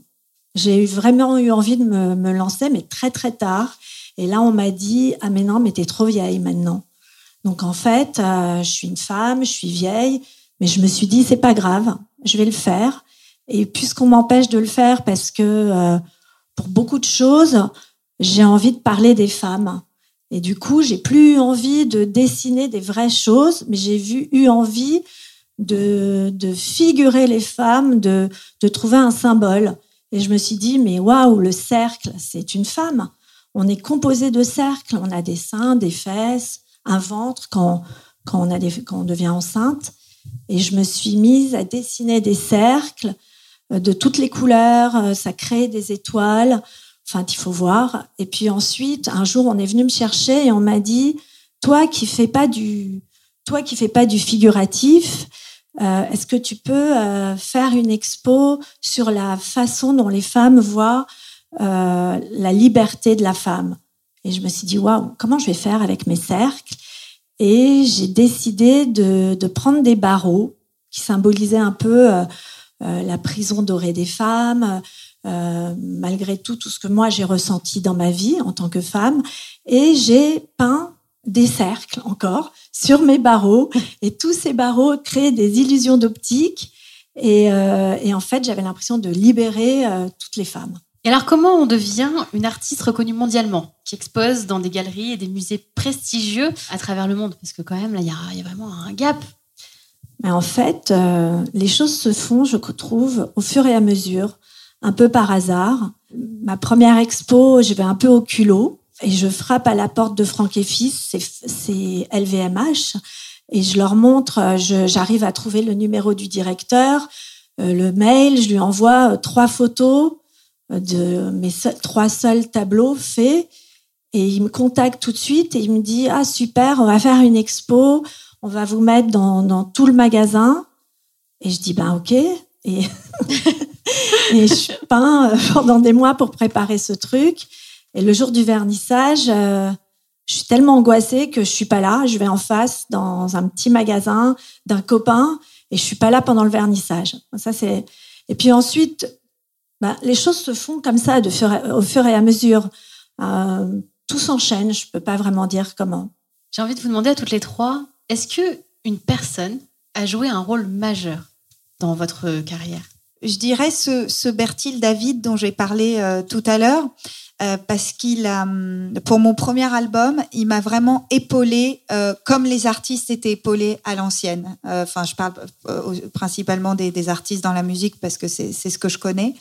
j'ai vraiment eu envie de me, me lancer, mais très très tard. Et là, on m'a dit ah mais non, mais t'es trop vieille maintenant. Donc en fait, euh, je suis une femme, je suis vieille, mais je me suis dit c'est pas grave, je vais le faire. Et puisqu'on m'empêche de le faire parce que euh, pour beaucoup de choses, j'ai envie de parler des femmes. Et du coup, j'ai plus eu envie de dessiner des vraies choses, mais j'ai vu, eu envie de, de figurer les femmes, de, de trouver un symbole. Et je me suis dit, mais waouh, le cercle, c'est une femme. On est composé de cercles. On a des seins, des fesses, un ventre quand, quand, on, a des, quand on devient enceinte. Et je me suis mise à dessiner des cercles euh, de toutes les couleurs. euh, Ça crée des étoiles. Enfin, il faut voir. Et puis ensuite, un jour, on est venu me chercher et on m'a dit, toi qui fais pas du, toi qui fais pas du figuratif, euh, est-ce que tu peux faire une expo sur la façon dont les femmes voient la liberté de la femme? Et je me suis dit, waouh, comment je vais faire avec mes cercles? Et j'ai décidé de, de prendre des barreaux qui symbolisaient un peu euh, euh, la prison dorée des femmes, euh, malgré tout, tout ce que moi j'ai ressenti dans ma vie en tant que femme. Et j'ai peint des cercles encore sur mes barreaux. Et tous ces barreaux créent des illusions d'optique. Et, euh, et en fait, j'avais l'impression de libérer euh, toutes les femmes. Et alors, comment on devient une artiste reconnue mondialement, qui expose dans des galeries et des musées prestigieux à travers le monde? Parce que quand même, là, il y a, vraiment un gap. Mais en fait, euh, les choses se font, je trouve, au fur et à mesure, un peu par hasard. Ma première expo, je vais un peu au culot et je frappe à la porte de Franck et Fils, c'est- LVMH, et je leur montre, euh, j'arrive à trouver le numéro du directeur, euh, le mail, je lui envoie trois photos de mes trois seuls tableaux faits, et il me contacte tout de suite et il me dit ah super, on va faire une expo, on va vous mettre dans, dans tout le magasin. Et je dis ben ok. Et, et je peins euh, pendant des mois pour préparer ce truc. Et le jour du vernissage, euh, je suis tellement angoissée que je suis pas là. Je vais en face dans un petit magasin d'un copain et je suis pas là pendant le vernissage. Ça c'est. Et puis ensuite, ben, les choses se font comme ça de fur et- au fur et à mesure. Euh, tout s'enchaîne. Je peux pas vraiment dire comment. J'ai envie de vous demander à toutes les trois, est-ce que une personne a joué un rôle majeur dans votre carrière? Je dirais ce, ce Bertil David dont j'ai parlé euh, tout à l'heure, euh, parce qu'il a, hum, pour mon premier album, il m'a vraiment épaulé euh, comme les artistes étaient épaulés à l'ancienne. Euh, Enfin, je parle euh, principalement des, des artistes dans la musique parce que c'est ce que je connais.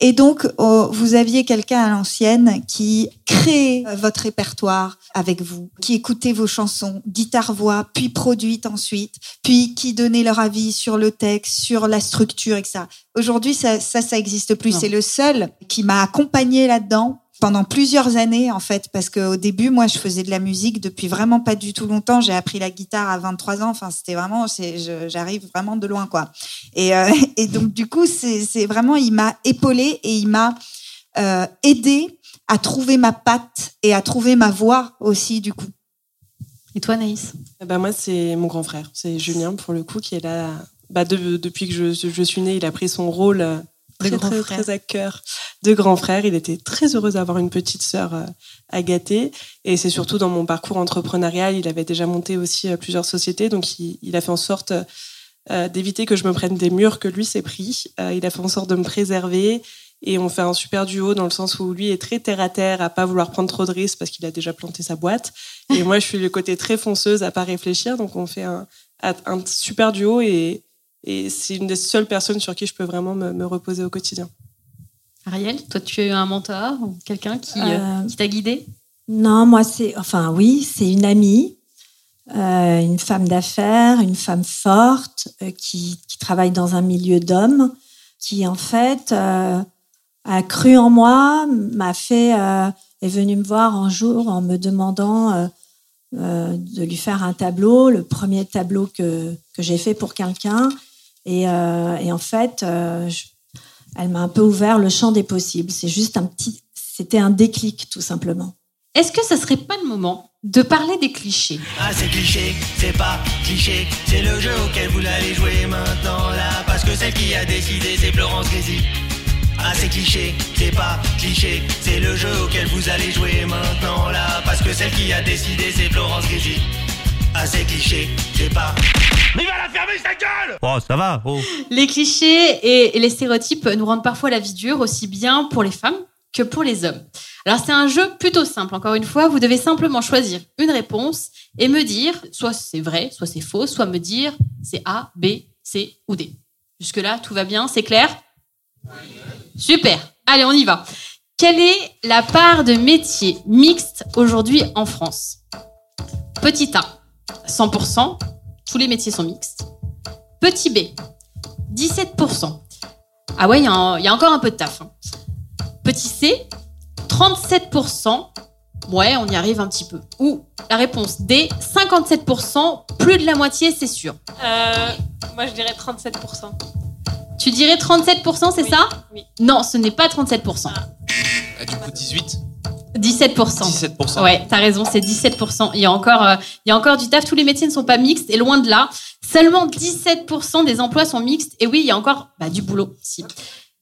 Et donc, oh, vous aviez quelqu'un à l'ancienne qui créait votre répertoire avec vous, qui écoutait vos chansons, guitare-voix, puis produite ensuite, puis qui donnait leur avis sur le texte, sur la structure, etc. Aujourd'hui, ça, ça, ça existe plus. C'est le seul qui m'a accompagné là-dedans pendant plusieurs années, en fait, parce qu'au début, moi, je faisais de la musique depuis vraiment pas du tout longtemps. J'ai appris la guitare à 23 ans. Enfin, c'était vraiment, j'arrive vraiment de loin, quoi. Et, euh, et donc, du coup, c'est, vraiment, il m'a épaulé et il m'a euh, aidé à trouver ma patte et à trouver ma voix aussi, du coup. Et toi, Naïs? Eh ben, moi, c'est mon grand frère. C'est Julien, pour le coup, qui est là. Bah, de- depuis que je, je suis née, il a pris son rôle euh, très, très, très à cœur de grand frère. Il était très heureux d'avoir une petite sœur euh, à gâter. Et c'est surtout dans mon parcours entrepreneurial, il avait déjà monté aussi euh, plusieurs sociétés. Donc, il, il a fait en sorte euh, d'éviter que je me prenne des murs que lui s'est pris. Euh, il a fait en sorte de me préserver. Et on fait un super duo dans le sens où lui est très terre à terre, à pas vouloir prendre trop de risques parce qu'il a déjà planté sa boîte. Et moi, je suis le côté très fonceuse, à pas réfléchir. Donc, on fait un, un super duo et, et c'est une des seules personnes sur qui je peux vraiment me, me reposer au quotidien. Ariel, toi, tu as eu un mentor ou quelqu'un qui, euh, Euh, qui t'a guidé? Non, moi, c'est. Enfin, oui, c'est une amie, euh, une femme d'affaires, une femme forte euh, qui, qui travaille dans un milieu d'hommes, qui, en fait, euh, a cru en moi, m'a fait. euh, est venue me voir un jour en me demandant euh, euh, de lui faire un tableau, le premier tableau que, que j'ai fait pour quelqu'un. Et, euh, et en fait, euh, je- elle m'a un peu ouvert le champ des possibles. C'est juste un petit. C'était un déclic, tout simplement. Est-ce que ça serait pas le moment de parler des clichés? Ah c'est cliché, c'est pas cliché, c'est le jeu auquel vous allez jouer maintenant là Parce que celle qui a décidé c'est Florence Grésy Ah c'est cliché, c'est pas cliché, c'est le jeu auquel vous allez jouer maintenant là Parce que celle qui a décidé c'est Florence Grésy Ah c'est cliché, c'est pas... Mais il va la fermer sa gueule Oh, ça va, oh. Les clichés et, et les stéréotypes nous rendent parfois la vie dure, aussi bien pour les femmes que pour les hommes. Alors c'est un jeu plutôt simple. Encore une fois, vous devez simplement choisir une réponse et me dire soit c'est vrai, soit c'est faux, soit me dire c'est A, B, C ou D. Jusque-là, tout va bien, c'est clair? Super. Allez, on y va. Quelle est la part de métiers mixtes aujourd'hui en France? Petit A, 100%, tous les métiers sont mixtes. Petit B, 17%. Ah ouais, il y, a y encore un peu de taf. hein. Petit C, 37%. Ouais, on y arrive un petit peu. Ou la réponse D, 57%, plus de la moitié, c'est sûr. Euh, moi, je dirais 37%. Tu dirais 37%, c'est ça? Oui. Non, ce n'est pas 37%. Ah, du coup, 18 17%. 17%. Ouais, t'as raison, c'est 17%. Il y a encore, euh, il y a encore du taf. Tous les métiers ne sont pas mixtes et loin de là. Seulement 17% des emplois sont mixtes. Et oui, il y a encore bah, du boulot. Si.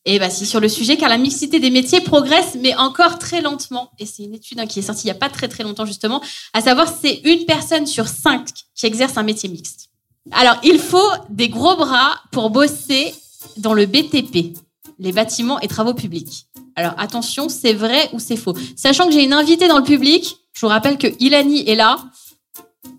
Et bah si sur le sujet, car la mixité des métiers progresse, mais encore très lentement. Et c'est une étude hein, qui est sortie il n'y a pas très très longtemps justement, à savoir c'est une personne sur cinq qui exerce un métier mixte. Alors il faut des gros bras pour bosser dans le BTP, les bâtiments et travaux publics. Alors attention, c'est vrai ou c'est faux? Sachant que j'ai une invitée dans le public, je vous rappelle que Ilani est là.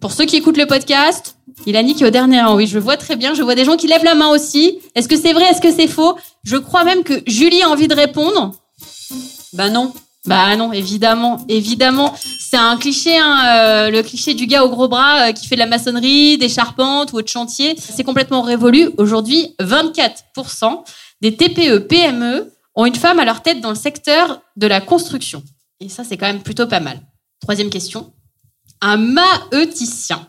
Pour ceux qui écoutent le podcast, Ilani qui est au dernier rang. Oui, je vois très bien. Je vois des gens qui lèvent la main aussi. Est-ce que c'est vrai? Est-ce que c'est faux? Je crois même que Julie a envie de répondre. Bah non. Bah non, évidemment, évidemment. C'est un cliché, hein, euh, le cliché du gars au gros bras euh, qui fait de la maçonnerie, des charpentes ou autre chantier. C'est complètement révolu. Aujourd'hui, 24% des TPE, PME ont une femme à leur tête dans le secteur de la construction. Et ça, c'est quand même plutôt pas mal. Troisième question. Un maeuticien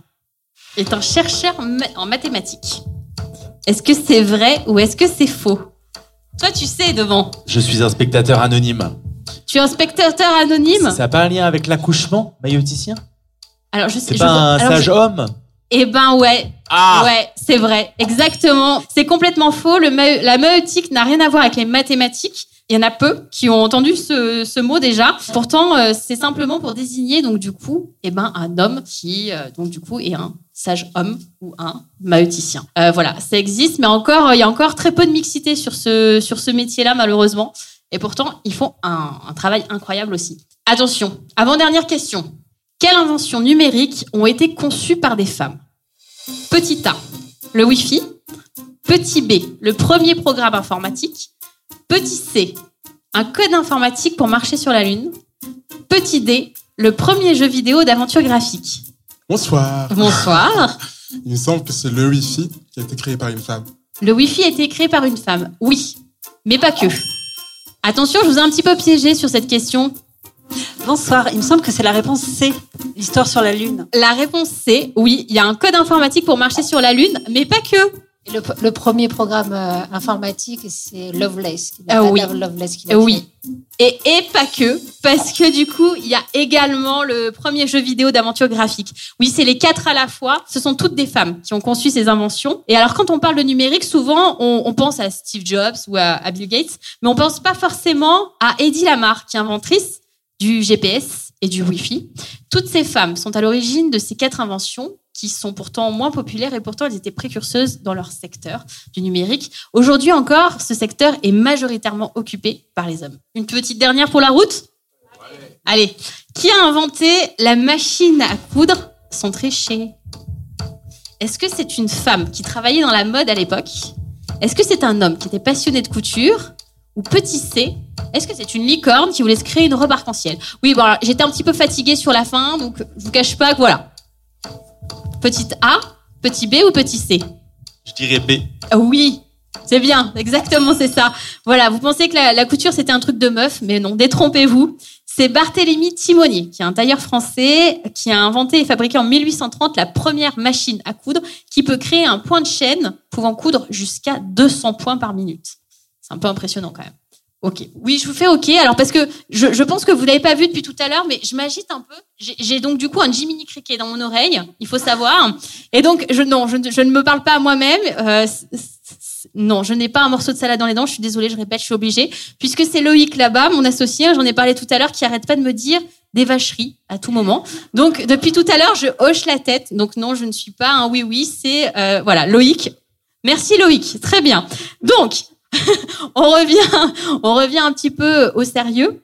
est un chercheur en mathématiques. Est-ce que c'est vrai ou est-ce que c'est faux? Toi, tu sais devant. Je suis un spectateur anonyme. Tu es un spectateur anonyme? Ça n'a pas un lien avec l'accouchement, maïoticien Alors, je sais. C'est pas un alors, sage je- homme? Eh ben ouais. Ah Ouais, c'est vrai. Exactement. C'est complètement faux. Le ma- la maeutique n'a rien à voir avec les mathématiques. Il y en a peu qui ont entendu ce, ce mot déjà. Pourtant, euh, c'est simplement pour désigner donc du coup, eh ben un homme qui euh, donc du coup est un sage homme ou un maeuticien. Euh, voilà, ça existe, mais encore il y a encore très peu de mixité sur ce sur ce métier-là malheureusement. Et pourtant, ils font un, un travail incroyable aussi. Attention, avant dernière question. Quelles inventions numériques ont été conçues par des femmes? Petit A, le Wi-Fi. Petit B, le premier programme informatique. Petit C, un code informatique pour marcher sur la Lune. Petit D, le premier jeu vidéo d'aventure graphique. Bonsoir. Bonsoir. Il me semble que c'est le Wi-Fi qui a été créé par une femme. Le Wi-Fi a été créé par une femme, oui, mais pas que. Attention, je vous ai un petit peu piégé sur cette question. Bonsoir, il me semble que c'est la réponse C, l'histoire sur la Lune. La réponse c'est oui, il y a un code informatique pour marcher sur la Lune, mais pas que. Le, le premier programme euh, informatique, c'est Lovelace. qui- Ah oui. Lovelace qui Oui. Et, et pas que, parce que du coup, il y a également le premier jeu vidéo d'aventure graphique. Oui, c'est les quatre à la fois. Ce sont toutes des femmes qui ont conçu ces inventions. Et alors, quand on parle de numérique, souvent, on, on pense à Steve Jobs ou à, à Bill Gates, mais on pense pas forcément à Eddie Lamar, qui est inventrice du GPS et du Wi-Fi. Toutes ces femmes sont à l'origine de ces quatre inventions qui sont pourtant moins populaires et pourtant elles étaient précurseuses dans leur secteur du numérique. Aujourd'hui encore, ce secteur est majoritairement occupé par les hommes. Une petite dernière pour la route Allez, qui a inventé la machine à coudre sans tricher? Est-ce que c'est une femme qui travaillait dans la mode à l'époque? Est-ce que c'est un homme qui était passionné de couture? Ou petit C, est-ce que c'est une licorne qui voulait se créer une robe arc-en-ciel Oui, bon, j'étais un petit peu fatiguée sur la fin, donc je vous cache pas que voilà. Petite A, petit B ou petit C? Je dirais B. Ah Oui, c'est bien, exactement, c'est ça. Voilà, vous pensez que la, la couture c'était un truc de meuf, mais non, détrompez-vous. C'est Barthélemy Timonier, qui est un tailleur français, qui a inventé et fabriqué en 1830 la première machine à coudre qui peut créer un point de chaîne pouvant coudre jusqu'à 200 points par minute. C'est un peu impressionnant quand même. Ok. Oui, je vous fais ok. Alors parce que je, je pense que vous l'avez pas vu depuis tout à l'heure, mais je m'agite un peu. J'ai- donc du coup un Jiminy Cricket dans mon oreille. Il faut savoir. Et donc je non, je, je ne me parle pas à moi-même. Euh, non, je n'ai pas un morceau de salade dans les dents. Je suis désolée, je répète, je suis obligée, puisque c'est Loïc là-bas, mon associé. hein, J'en ai parlé tout à l'heure, qui arrête pas de me dire des vacheries à tout moment. Donc depuis tout à l'heure, je hoche la tête. Donc non, je ne suis pas un oui oui. C'est euh, voilà Loïc. Merci Loïc. Très bien. Donc on revient, on revient un petit peu au sérieux.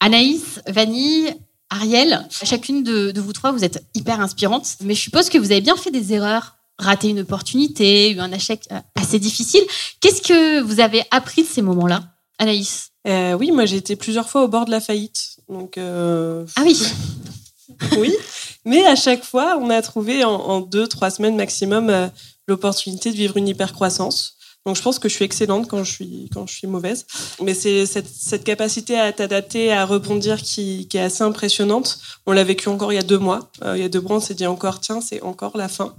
Anaïs, Vanille, Ariel, chacune de, de vous trois, vous êtes hyper inspirantes, mais je suppose que vous avez bien fait des erreurs, raté une opportunité, eu un échec euh, assez difficile. Qu'est-ce que vous avez appris de ces moments-là, Anaïs? Euh, oui, moi j'ai été plusieurs fois au bord de la faillite. Donc, euh, Ah oui oui, mais à chaque fois, on a trouvé en, en deux, trois semaines maximum euh, l'opportunité de vivre une hypercroissance. Donc je pense que je suis excellente quand je suis, quand je suis mauvaise. Mais c'est cette, capacité à t'adapter, à rebondir qui, est assez impressionnante. On l'a vécu encore il y a deux mois. Euh, il y a deux mois, on s'est dit encore, tiens, c'est encore la fin.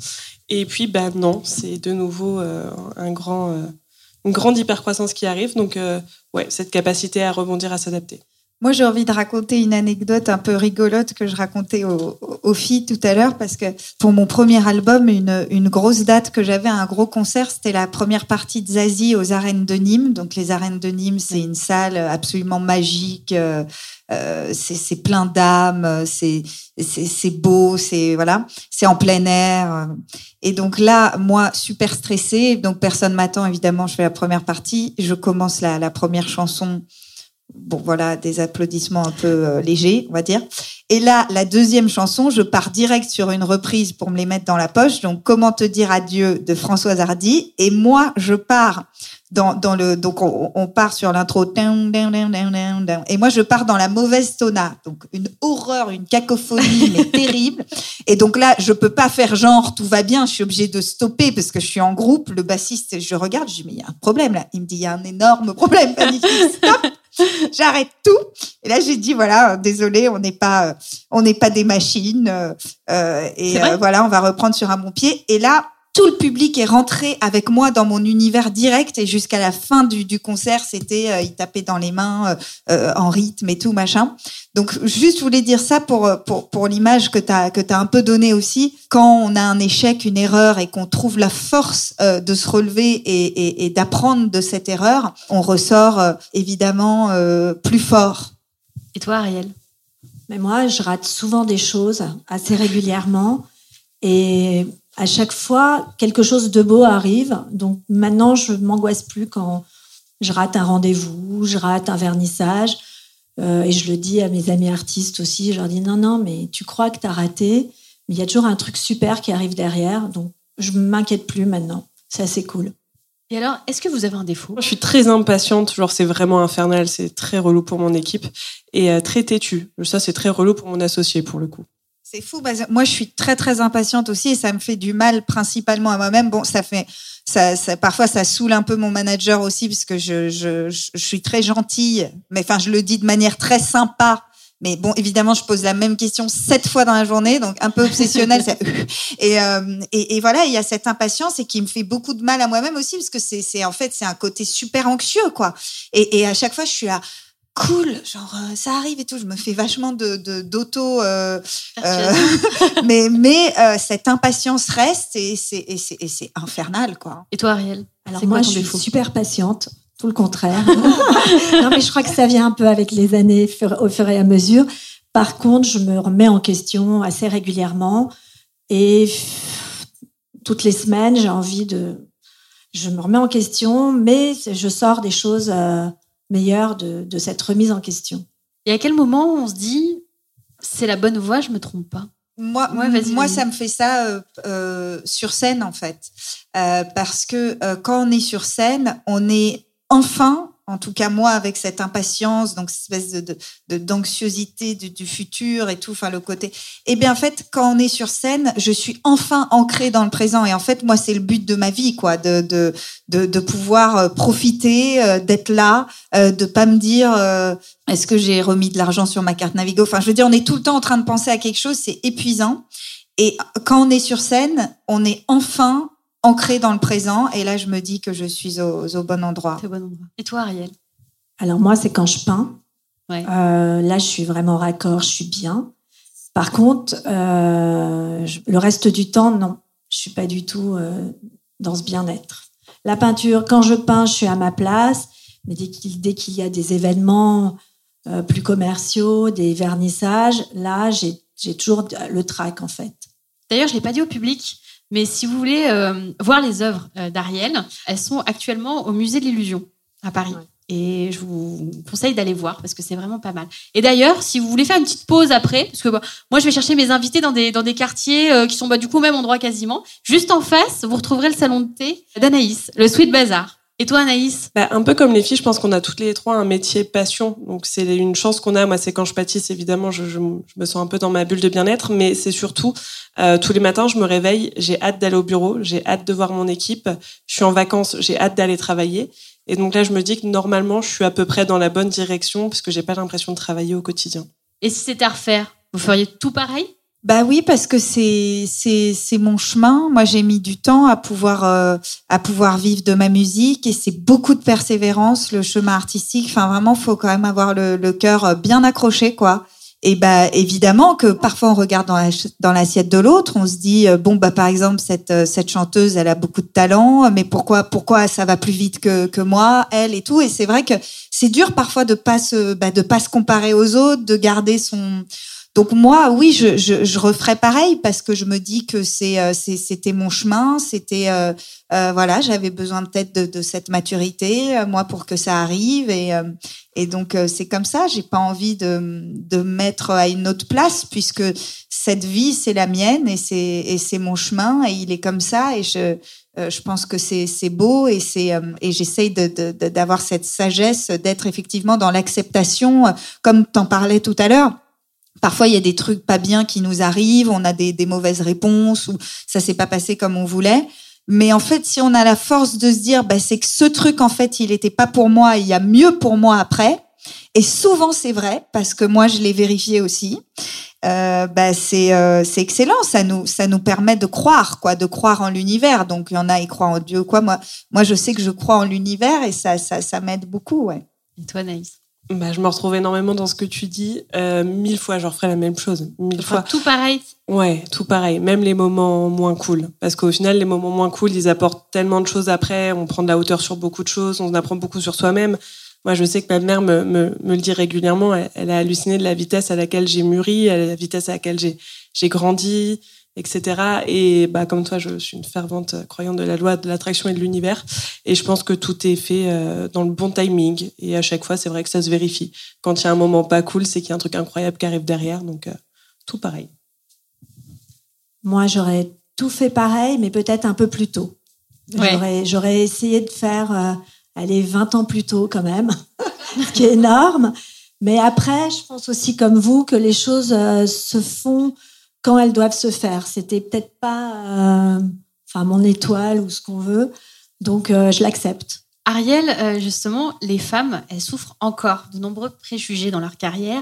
Et puis, bah non, c'est de nouveau euh, un grand, euh, une grande hypercroissance qui arrive. Donc, ouais, cette capacité à rebondir, à s'adapter. Moi, j'ai envie de raconter une anecdote un peu rigolote que je racontais aux, aux filles tout à l'heure parce que pour mon premier album, une, une grosse date que j'avais, un gros concert, c'était la première partie de Zazie aux arènes de Nîmes. Donc, les arènes de Nîmes, c'est une salle absolument magique. euh, euh, c'est plein d'âme, euh, c'est beau, c'est voilà, c'est en plein air. Et donc là, moi, super stressée, donc personne m'attend évidemment. Je fais la première partie, je commence la, la première chanson bon voilà des applaudissements un peu euh, légers on va dire. Et là la deuxième chanson je pars direct sur une reprise pour me les mettre dans la poche. Donc comment te dire adieu de Françoise Hardy. Et moi je pars dans, dans le donc on, on part sur l'intro. Et moi je pars dans la mauvaise tona. Donc une horreur une cacophonie mais terrible. Et donc là je peux pas faire genre tout va bien je suis obligée de stopper parce que je suis en groupe. Le bassiste je regarde je dis mais il y a un problème là. Il me dit il y a un énorme problème. Stop j'arrête tout. Et là, j'ai dit voilà, euh, désolé, on n'est pas, euh, on n'est pas des machines. euh, euh, et euh, voilà, on va reprendre sur un bon pied. Et là, tout le public est rentré avec moi dans mon univers direct. Et jusqu'à la fin du, du concert, c'était, euh, il tapait dans les mains euh, euh, en rythme et tout machin. Donc, juste, je voulais dire ça pour pour pour l'image que t'as que t'as un peu donnée aussi. Quand on a un échec, une erreur, et qu'on trouve la force euh, de se relever et, et, et d'apprendre de cette erreur, on ressort euh, évidemment euh, plus fort. Et toi, Ariel? Mais moi, je rate souvent des choses assez régulièrement. Et à chaque fois, quelque chose de beau arrive. Donc maintenant, je m'angoisse plus quand je rate un rendez-vous, je rate un vernissage. Euh, et je le dis à mes amis artistes aussi. Je leur dis non, non, mais tu crois que tu as raté, mais il y a toujours un truc super qui arrive derrière. Donc je m'inquiète plus maintenant. C'est assez cool. Et alors, est-ce que vous avez un défaut? Moi, je suis très impatiente, genre c'est vraiment infernal, c'est très relou pour mon équipe et euh, très têtu. Ça, c'est très relou pour mon associé pour le coup. C'est fou. moi, je suis très très impatiente aussi et ça me fait du mal principalement à moi-même. Bon, ça fait, ça, parfois ça saoule un peu mon manager aussi parce que je, je, je, suis très gentille, mais enfin je le dis de manière très sympa. Mais bon, évidemment, je pose la même question sept fois dans la journée, donc un peu obsessionnel. euh, et, et voilà, il y a cette impatience et qui me fait beaucoup de mal à moi-même aussi parce que c'est, en fait c'est un côté super anxieux quoi. Et, et à chaque fois, je suis là cool, genre euh, ça arrive et tout. Je me fais vachement de, de d'auto, euh, euh, mais mais euh, cette impatience reste et c'est et c'est, et c'est infernal quoi. Et toi, Ariel? Alors C'est moi, quoi je suis super patiente, tout le contraire. non, mais je crois que ça vient un peu avec les années, au fur et à mesure. Par contre, je me remets en question assez régulièrement et toutes les semaines, j'ai envie de, je me remets en question, mais je sors des choses meilleures de, de cette remise en question. Et à quel moment on se dit c'est la bonne voie, je me trompe pas? Moi, Ouais, vas-y, moi, vas-y. ça me fait ça euh, euh, sur scène en fait, Euh, parce que euh, quand on est sur scène, on est enfin, en tout cas moi, avec cette impatience, donc cette espèce de d'anxiosité du, du futur et tout, enfin le côté. Et bien en fait, quand on est sur scène, je suis enfin ancrée dans le présent. Et en fait, moi, c'est le but de ma vie, quoi, de de de, de pouvoir euh, profiter, euh, d'être là, euh, de pas me dire euh, est-ce que j'ai remis de l'argent sur ma carte Navigo? Enfin, je veux dire, on est tout le temps en train de penser à quelque chose, c'est épuisant. Et quand on est sur scène, on est enfin ancré dans le présent. Et là, je me dis que je suis au, au bon endroit. Au bon endroit. Et toi, Ariel? Alors moi, c'est quand je peins. Ouais. Euh, là, je suis vraiment raccord, je suis bien. Par contre, euh, je- le reste du temps, non, je suis pas du tout euh, dans ce bien-être. La peinture, quand je peins, je suis à ma place, mais dès qu'il dès qu'il y a des événements euh, plus commerciaux, des vernissages, là, j'ai j'ai toujours le trac en fait. D'ailleurs, je l'ai pas dit au public, mais si vous voulez euh, voir les œuvres euh, d'Ariel, elles sont actuellement au musée de l'illusion à Paris. Et je vous conseille d'aller voir parce que c'est vraiment pas mal. Et d'ailleurs, si vous voulez faire une petite pause après, parce que bah, moi je vais chercher mes invités dans des, dans des quartiers euh, qui sont bah, du coup au même endroit quasiment, juste en face, vous retrouverez le salon de thé d'Anaïs, le Sweet Bazaar. Et toi Anaïs Bah, un peu comme les filles, je pense qu'on a toutes les trois un métier passion. Donc c'est une chance qu'on a. Moi, c'est quand je pâtisse, évidemment, je, je, je me sens un peu dans ma bulle de bien-être, mais c'est surtout euh, tous les matins, je me réveille, j'ai hâte d'aller au bureau, j'ai hâte de voir mon équipe. Je suis en vacances, j'ai hâte d'aller travailler. Et donc là, je me dis que normalement, je suis à peu près dans la bonne direction parce que j'ai pas l'impression de travailler au quotidien. Et si c'était à refaire, vous feriez tout pareil? Bah oui, parce que c'est c'est c'est mon chemin. Moi, j'ai mis du temps à pouvoir euh, à pouvoir vivre de ma musique et c'est beaucoup de persévérance le chemin artistique. Enfin, vraiment, faut quand même avoir le, le cœur bien accroché, quoi. Et bah évidemment que parfois on regarde dans la, dans l'assiette de l'autre, on se dit euh, bon bah par exemple cette euh, cette chanteuse elle a beaucoup de talent, mais pourquoi pourquoi ça va plus vite que que moi elle et tout et c'est vrai que c'est dur parfois de pas se bah, de pas se comparer aux autres, de garder son donc moi, oui, je, je, je referais pareil parce que je me dis que c'est, euh, c'était mon chemin, c'était euh, euh, voilà, j'avais besoin peut-être de, de cette maturité, euh, moi, pour que ça arrive et et donc c'est comme ça. J'ai pas envie de de me mettre à une autre place puisque cette vie c'est la mienne et c'est et c'est mon chemin et il est comme ça et je je pense que c'est beau et et j'essaye de de- de- d'avoir cette sagesse d'être effectivement dans l'acceptation comme t'en parlais tout à l'heure. Parfois, il y a des trucs pas bien qui nous arrivent, on a des, des mauvaises réponses ou ça s'est pas passé comme on voulait. Mais en fait, si on a la force de se dire, bah, c'est que ce truc, en fait, il était pas pour moi, il y a mieux pour moi après. Et souvent, c'est vrai parce que moi, je l'ai vérifié aussi. Euh, bah, c'est euh, c'est excellent. Ça nous ça nous permet de croire quoi, de croire en l'univers. Donc il y en a ils croient en Dieu quoi. Moi moi je sais que je crois en l'univers et ça ça ça m'aide beaucoup ouais. Et toi Naïs? Bah, je me retrouve énormément dans ce que tu dis. Euh, mille fois, je referais la même chose. Mille fois. Tout pareil. Ouais, tout pareil. Même les moments moins cool. Parce qu'au final, les moments moins cool, ils apportent tellement de choses après. On prend de la hauteur sur beaucoup de choses. On apprend beaucoup sur soi-même. Moi, je sais que ma mère me, me, me le dit régulièrement. Elle, elle a halluciné de la vitesse à laquelle j'ai mûri, à la vitesse à laquelle j'ai, j'ai grandi, etc. Et bah, comme toi, je suis une fervente croyante de la loi de l'attraction et de l'univers. Et je pense que tout est fait euh, dans le bon timing. Et à chaque fois, c'est vrai que ça se vérifie. Quand il y a un moment pas cool, c'est qu'il y a un truc incroyable qui arrive derrière. Donc, euh, tout pareil. Moi, j'aurais tout fait pareil, mais peut-être un peu plus tôt. Ouais. J'aurais, essayé de faire, euh, aller 20 ans plus tôt quand même, ce qui est énorme. Mais après, je pense aussi comme vous que les choses euh, se font quand elles doivent se faire. C'était peut-être pas, euh, enfin, mon étoile ou ce qu'on veut. Donc, euh, je l'accepte. Ariel, euh, justement, les femmes, elles souffrent encore de nombreux préjugés dans leur carrière.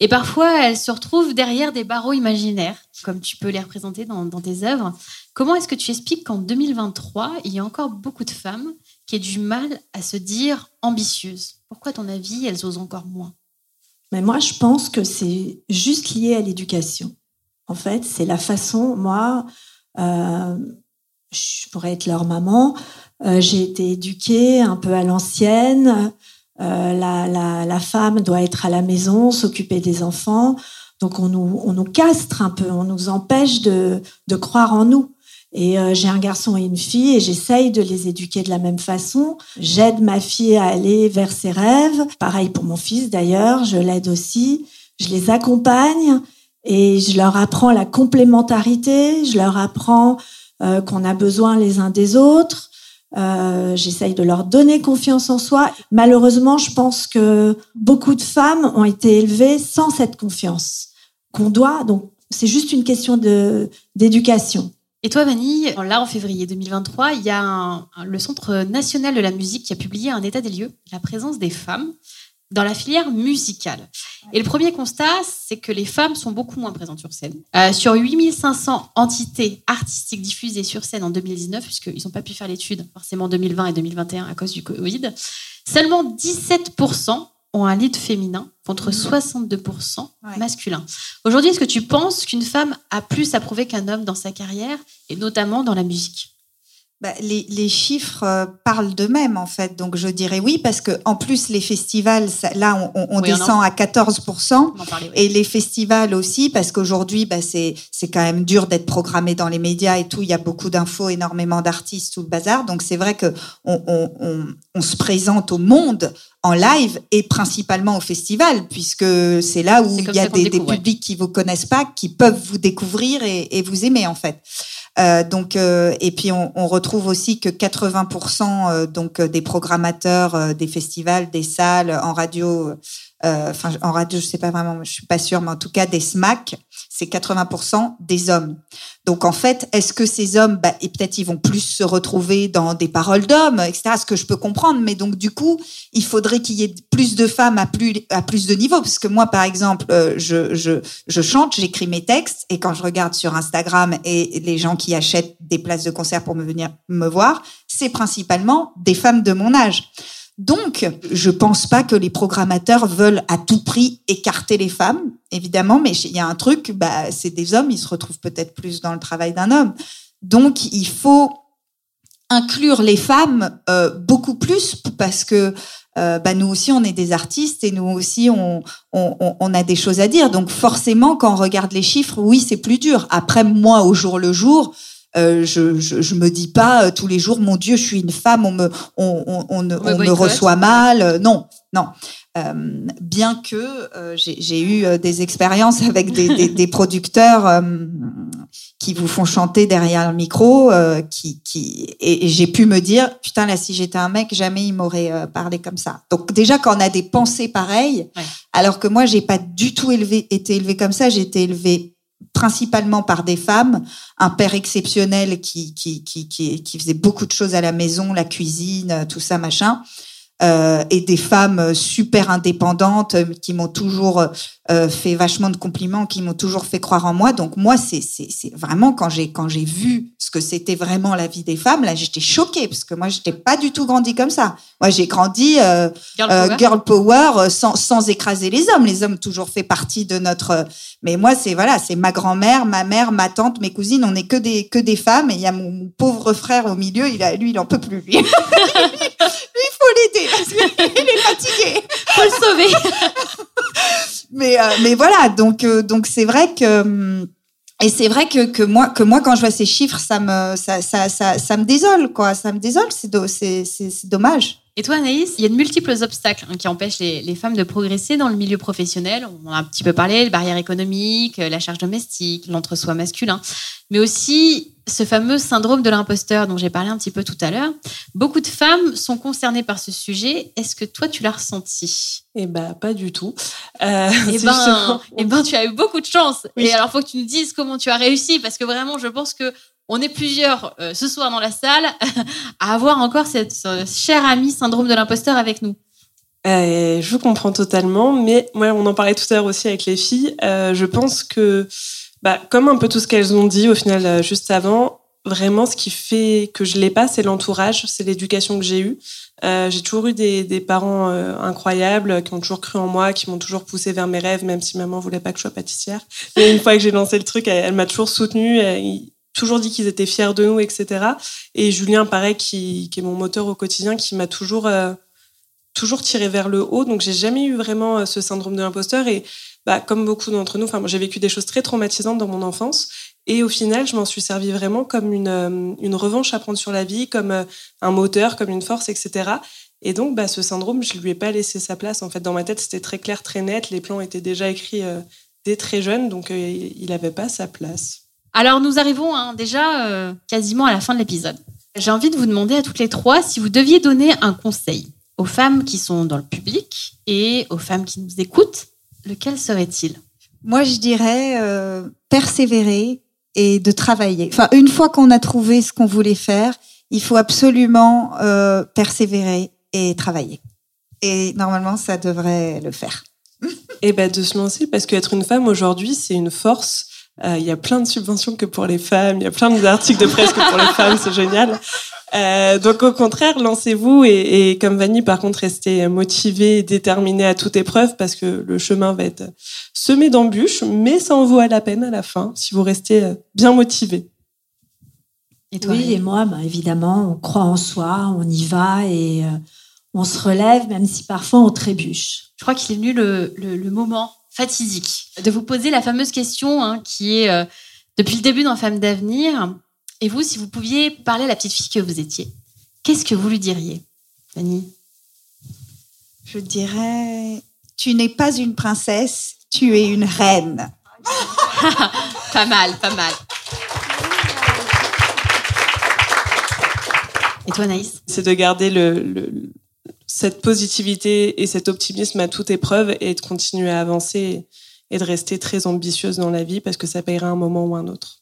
Et parfois, elles se retrouvent derrière des barreaux imaginaires, comme tu peux les représenter dans, dans tes œuvres. Comment est-ce que tu expliques qu'en 2023, il y a encore beaucoup de femmes qui aient du mal à se dire ambitieuses? Pourquoi, à ton avis, elles osent encore moins? Mais moi, je pense que c'est juste lié à l'éducation. En fait, c'est la façon, moi, euh, je pourrais être leur maman, euh, j'ai été éduquée un peu à l'ancienne, euh, la, la, la femme doit être à la maison, s'occuper des enfants, donc on nous, on nous castre un peu, on nous empêche de, de croire en nous. Et j'ai un garçon et une fille et j'essaye de les éduquer de la même façon. J'aide ma fille à aller vers ses rêves. Pareil pour mon fils d'ailleurs, je l'aide aussi. Je les accompagne et je leur apprends la complémentarité. Je leur apprends euh, qu'on a besoin les uns des autres. Euh, J'essaye de leur donner confiance en soi. Malheureusement, je pense que beaucoup de femmes ont été élevées sans cette confiance qu'on doit. Donc, c'est juste une question d'éducation. Et toi, Vanille, là, en février 2023, il y a le Centre national de la musique qui a publié un état des lieux, la présence des femmes dans la filière musicale. Et le premier constat, c'est que les femmes sont beaucoup moins présentes sur scène. Euh, sur 8500 entités artistiques diffusées sur scène en 2019, puisqu'ils n'ont pas pu faire l'étude forcément en 2020 et 2021 à cause du Covid, seulement 17% ont un lead féminin contre 62% masculin. Aujourd'hui, est-ce que tu penses qu'une femme a plus à prouver qu'un homme dans sa carrière, et notamment dans la musique? Bah, les, les chiffres euh, parlent d'eux-mêmes en fait, donc je dirais oui parce que en plus les festivals, ça- là on, on- en- descend à 14%, On en parlait, oui. et les festivals aussi parce qu'aujourd'hui bah, c'est c'est quand même dur d'être programmé dans les médias et tout, il y a beaucoup d'infos, énormément d'artistes, tout le bazar, donc c'est vrai que on, on, se présente au monde en live et principalement au festival puisque c'est là où il y a des, des ouais. publics qui vous connaissent pas, qui peuvent vous découvrir et, et vous aimer en fait. Euh, donc euh, et puis on, retrouve aussi que 80% euh, donc euh, des programmateurs des festivals, des salles en radio, euh, enfin en radio je sais pas vraiment, je suis pas sûre, mais en tout cas des SMAC, c'est 80% des hommes. Donc en fait, est-ce que ces hommes, bah, et peut-être ils vont plus se retrouver dans des paroles d'hommes, etc. Ce que je peux comprendre, mais donc du coup, il faudrait qu'il y ait plus de femmes à plus à plus de niveaux, parce que moi, par exemple, euh, je je je chante, j'écris mes textes, et quand je regarde sur Instagram et les gens qui achètent des places de concert pour me venir me voir, c'est principalement des femmes de mon âge. Donc, je pense pas que les programmateurs veulent à tout prix écarter les femmes, évidemment, mais il y a un truc, bah, c'est des hommes, ils se retrouvent peut-être plus dans le travail d'un homme. Donc, il faut inclure les femmes euh, beaucoup plus parce que euh, bah, nous aussi on est des artistes et nous aussi on, a des choses à dire. Donc forcément quand on regarde les chiffres, oui c'est plus dur. Après moi au jour le jour, euh, je, je je me dis pas euh, tous les jours mon Dieu je suis une femme, on me on, on, on, me on me boycotte. reçoit mal. Euh, non non. Euh, bien que euh, j'ai eu euh, des expériences avec des, des, des producteurs euh, qui vous font chanter derrière le micro, euh, qui, qui et, et j'ai pu me dire putain là si j'étais un mec jamais il m'aurait euh, parlé comme ça. Donc déjà quand on a des pensées pareilles, alors que moi j'ai pas du tout élevé été élevée comme ça, j'ai été élevée principalement par des femmes, un père exceptionnel qui qui qui qui, faisait beaucoup de choses à la maison, la cuisine, euh, tout ça machin. Euh, et des femmes euh, super indépendantes euh, qui m'ont toujours euh, fait vachement de compliments, qui m'ont toujours fait croire en moi. Donc moi, c'est vraiment quand j'ai quand j'ai vu ce que c'était vraiment la vie des femmes, là j'étais choquée parce que moi j'étais pas du tout grandi comme ça. Moi j'ai grandi euh, Girl euh, power. girl power euh, sans sans écraser les hommes. Les hommes toujours fait partie de notre. euh, Mais moi c'est voilà, c'est ma grand-mère, ma mère, ma tante, mes cousines. On n'est que des que des femmes et il y a mon, mon pauvre frère au milieu. Il a lui il en peut plus lui. Il faut l'aider parce qu'il est fatigué. Faut le sauver. mais euh, mais voilà, donc euh, donc c'est vrai que hum, et c'est vrai que, que moi que moi quand je vois ces chiffres, ça me ça ça ça, ça me désole quoi, ça me désole, c'est do- c'est c'est c'est dommage. Et toi, Anaïs, il y a de multiples obstacles hein, qui empêchent les, les femmes de progresser dans le milieu professionnel. On en a un petit peu parlé, les barrières économiques, euh, la charge domestique, l'entre-soi masculin, mais aussi ce fameux syndrome de l'imposteur dont j'ai parlé un petit peu tout à l'heure. Beaucoup de femmes sont concernées par ce sujet. Est-ce que toi, tu l'as ressenti? Eh ben, pas du tout. Euh, Eh c'est ben, justement- eh ben, tu as eu beaucoup de chance. Oui. Et alors, faut que tu nous dises comment tu as réussi, parce que vraiment, je pense que on est plusieurs euh, ce soir dans la salle à avoir encore cette chère amie syndrome de l'imposteur avec nous. Euh, je comprends totalement, mais on en parlait tout à l'heure aussi avec les filles. euh, je pense que, bah, comme un peu tout ce qu'elles ont dit au final euh, juste avant, vraiment, ce qui fait que je l'ai pas, c'est l'entourage, c'est l'éducation que j'ai eue. J'ai toujours eu des, parents incroyables qui ont toujours cru en moi, qui m'ont toujours poussé vers mes rêves, même si maman voulait pas que je sois pâtissière. Mais une fois que j'ai lancé le truc, elle, m'a toujours soutenue, toujours dit qu'ils étaient fiers de nous, etc. Et Julien, pareil, qui, est mon moteur au quotidien, qui m'a toujours euh, toujours tiré vers le haut. Donc, j'ai jamais eu vraiment euh, ce syndrome de l'imposteur. Et bah, comme beaucoup d'entre nous, enfin, j'ai vécu des choses très traumatisantes dans mon enfance. Et au final, je m'en suis servi vraiment comme une, euh, une revanche à prendre sur la vie, comme un moteur, comme une force, etc. Et donc, bah, ce syndrome, je lui ai pas laissé sa place. En fait, dans ma tête, c'était très clair, très net. Les plans étaient déjà écrits dès très jeune, donc il n'avait pas sa place. Alors, nous arrivons hein, déjà euh, quasiment à la fin de l'épisode. J'ai envie de vous demander à toutes les trois si vous deviez donner un conseil aux femmes qui sont dans le public et aux femmes qui nous écoutent, lequel serait-il? Moi, je dirais euh, persévérer et de travailler. Enfin, une fois qu'on a trouvé ce qu'on voulait faire, il faut absolument euh, persévérer et travailler. Et normalement, ça devrait le faire. Et ben de se lancer parce qu'être une femme aujourd'hui, c'est une force. Euh, Il y a plein de subventions que pour les femmes, il y a plein d'articles de presse que pour les femmes, c'est génial. Euh, donc au contraire, lancez-vous et, et comme Vanny, par contre, restez motivée et déterminée à toute épreuve parce que le chemin va être semé d'embûches, mais ça en vaut à la peine à la fin si vous restez euh, bien motivé. Et toi, oui, et moi, bah, évidemment, on croit en soi, on y va et euh, on se relève, même si parfois on trébuche. Je crois qu'il est venu le, le- le moment fatidique de vous poser la fameuse question hein, qui est euh, depuis le début dans Femme d'avenir. Et vous, si vous pouviez parler à la petite fille que vous étiez, qu'est-ce que vous lui diriez, Fanny Je dirais, tu n'es pas une princesse, tu es une reine. Pas mal, pas mal. Et toi, Naïs? C'est de garder le, le- cette positivité et cet optimisme à toute épreuve et de continuer à avancer et de rester très ambitieuse dans la vie parce que ça payera un moment ou un autre.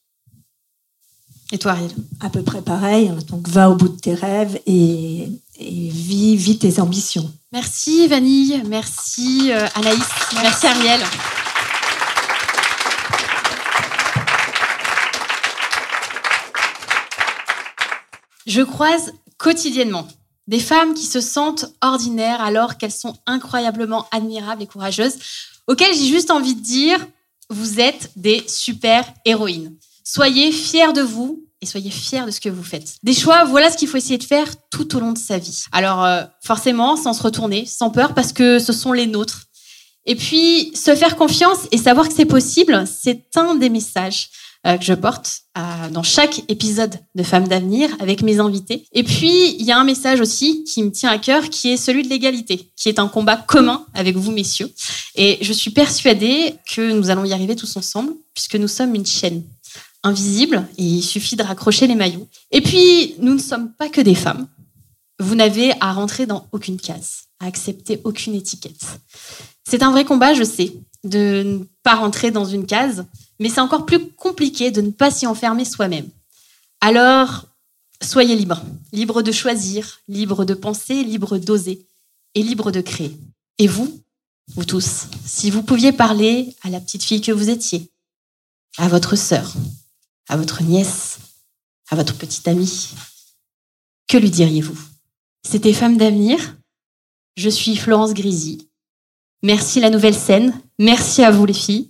Et toi, Ariel? À peu près pareil. hein. Donc, va au bout de tes rêves et, et vis, vis tes ambitions. Merci, Vanille. Merci, euh, Anaïs. Merci, Ariel. Je croise quotidiennement des femmes qui se sentent ordinaires alors qu'elles sont incroyablement admirables et courageuses, auxquelles j'ai juste envie de dire, vous êtes des super héroïnes. Soyez fiers de vous et soyez fiers de ce que vous faites. Des choix, voilà ce qu'il faut essayer de faire tout au long de sa vie. Alors euh, forcément, sans se retourner, sans peur, parce que ce sont les nôtres. Et puis, se faire confiance et savoir que c'est possible, c'est un des messages que je porte euh, dans chaque épisode de Femmes d'avenir avec mes invités. Et puis, il y a un message aussi qui me tient à cœur, qui est celui de l'égalité, qui est un combat commun avec vous, messieurs. Et je suis persuadée que nous allons y arriver tous ensemble, puisque nous sommes une chaîne invisible et il suffit de raccrocher les maillots. Et puis, nous ne sommes pas que des femmes. Vous n'avez à rentrer dans aucune case, à accepter aucune étiquette. C'est un vrai combat, je sais, de ne pas rentrer dans une case, mais c'est encore plus compliqué de ne pas s'y enfermer soi-même. Alors, soyez libres, libres de choisir, libres de penser, libres d'oser et libres de créer. Et vous, vous tous, si vous pouviez parler à la petite fille que vous étiez, à votre sœur, à votre nièce, à votre petite amie, que lui diriez-vous? C'était Femme d'avenir. Je suis Florence Grisi. Merci la nouvelle scène. Merci à vous les filles.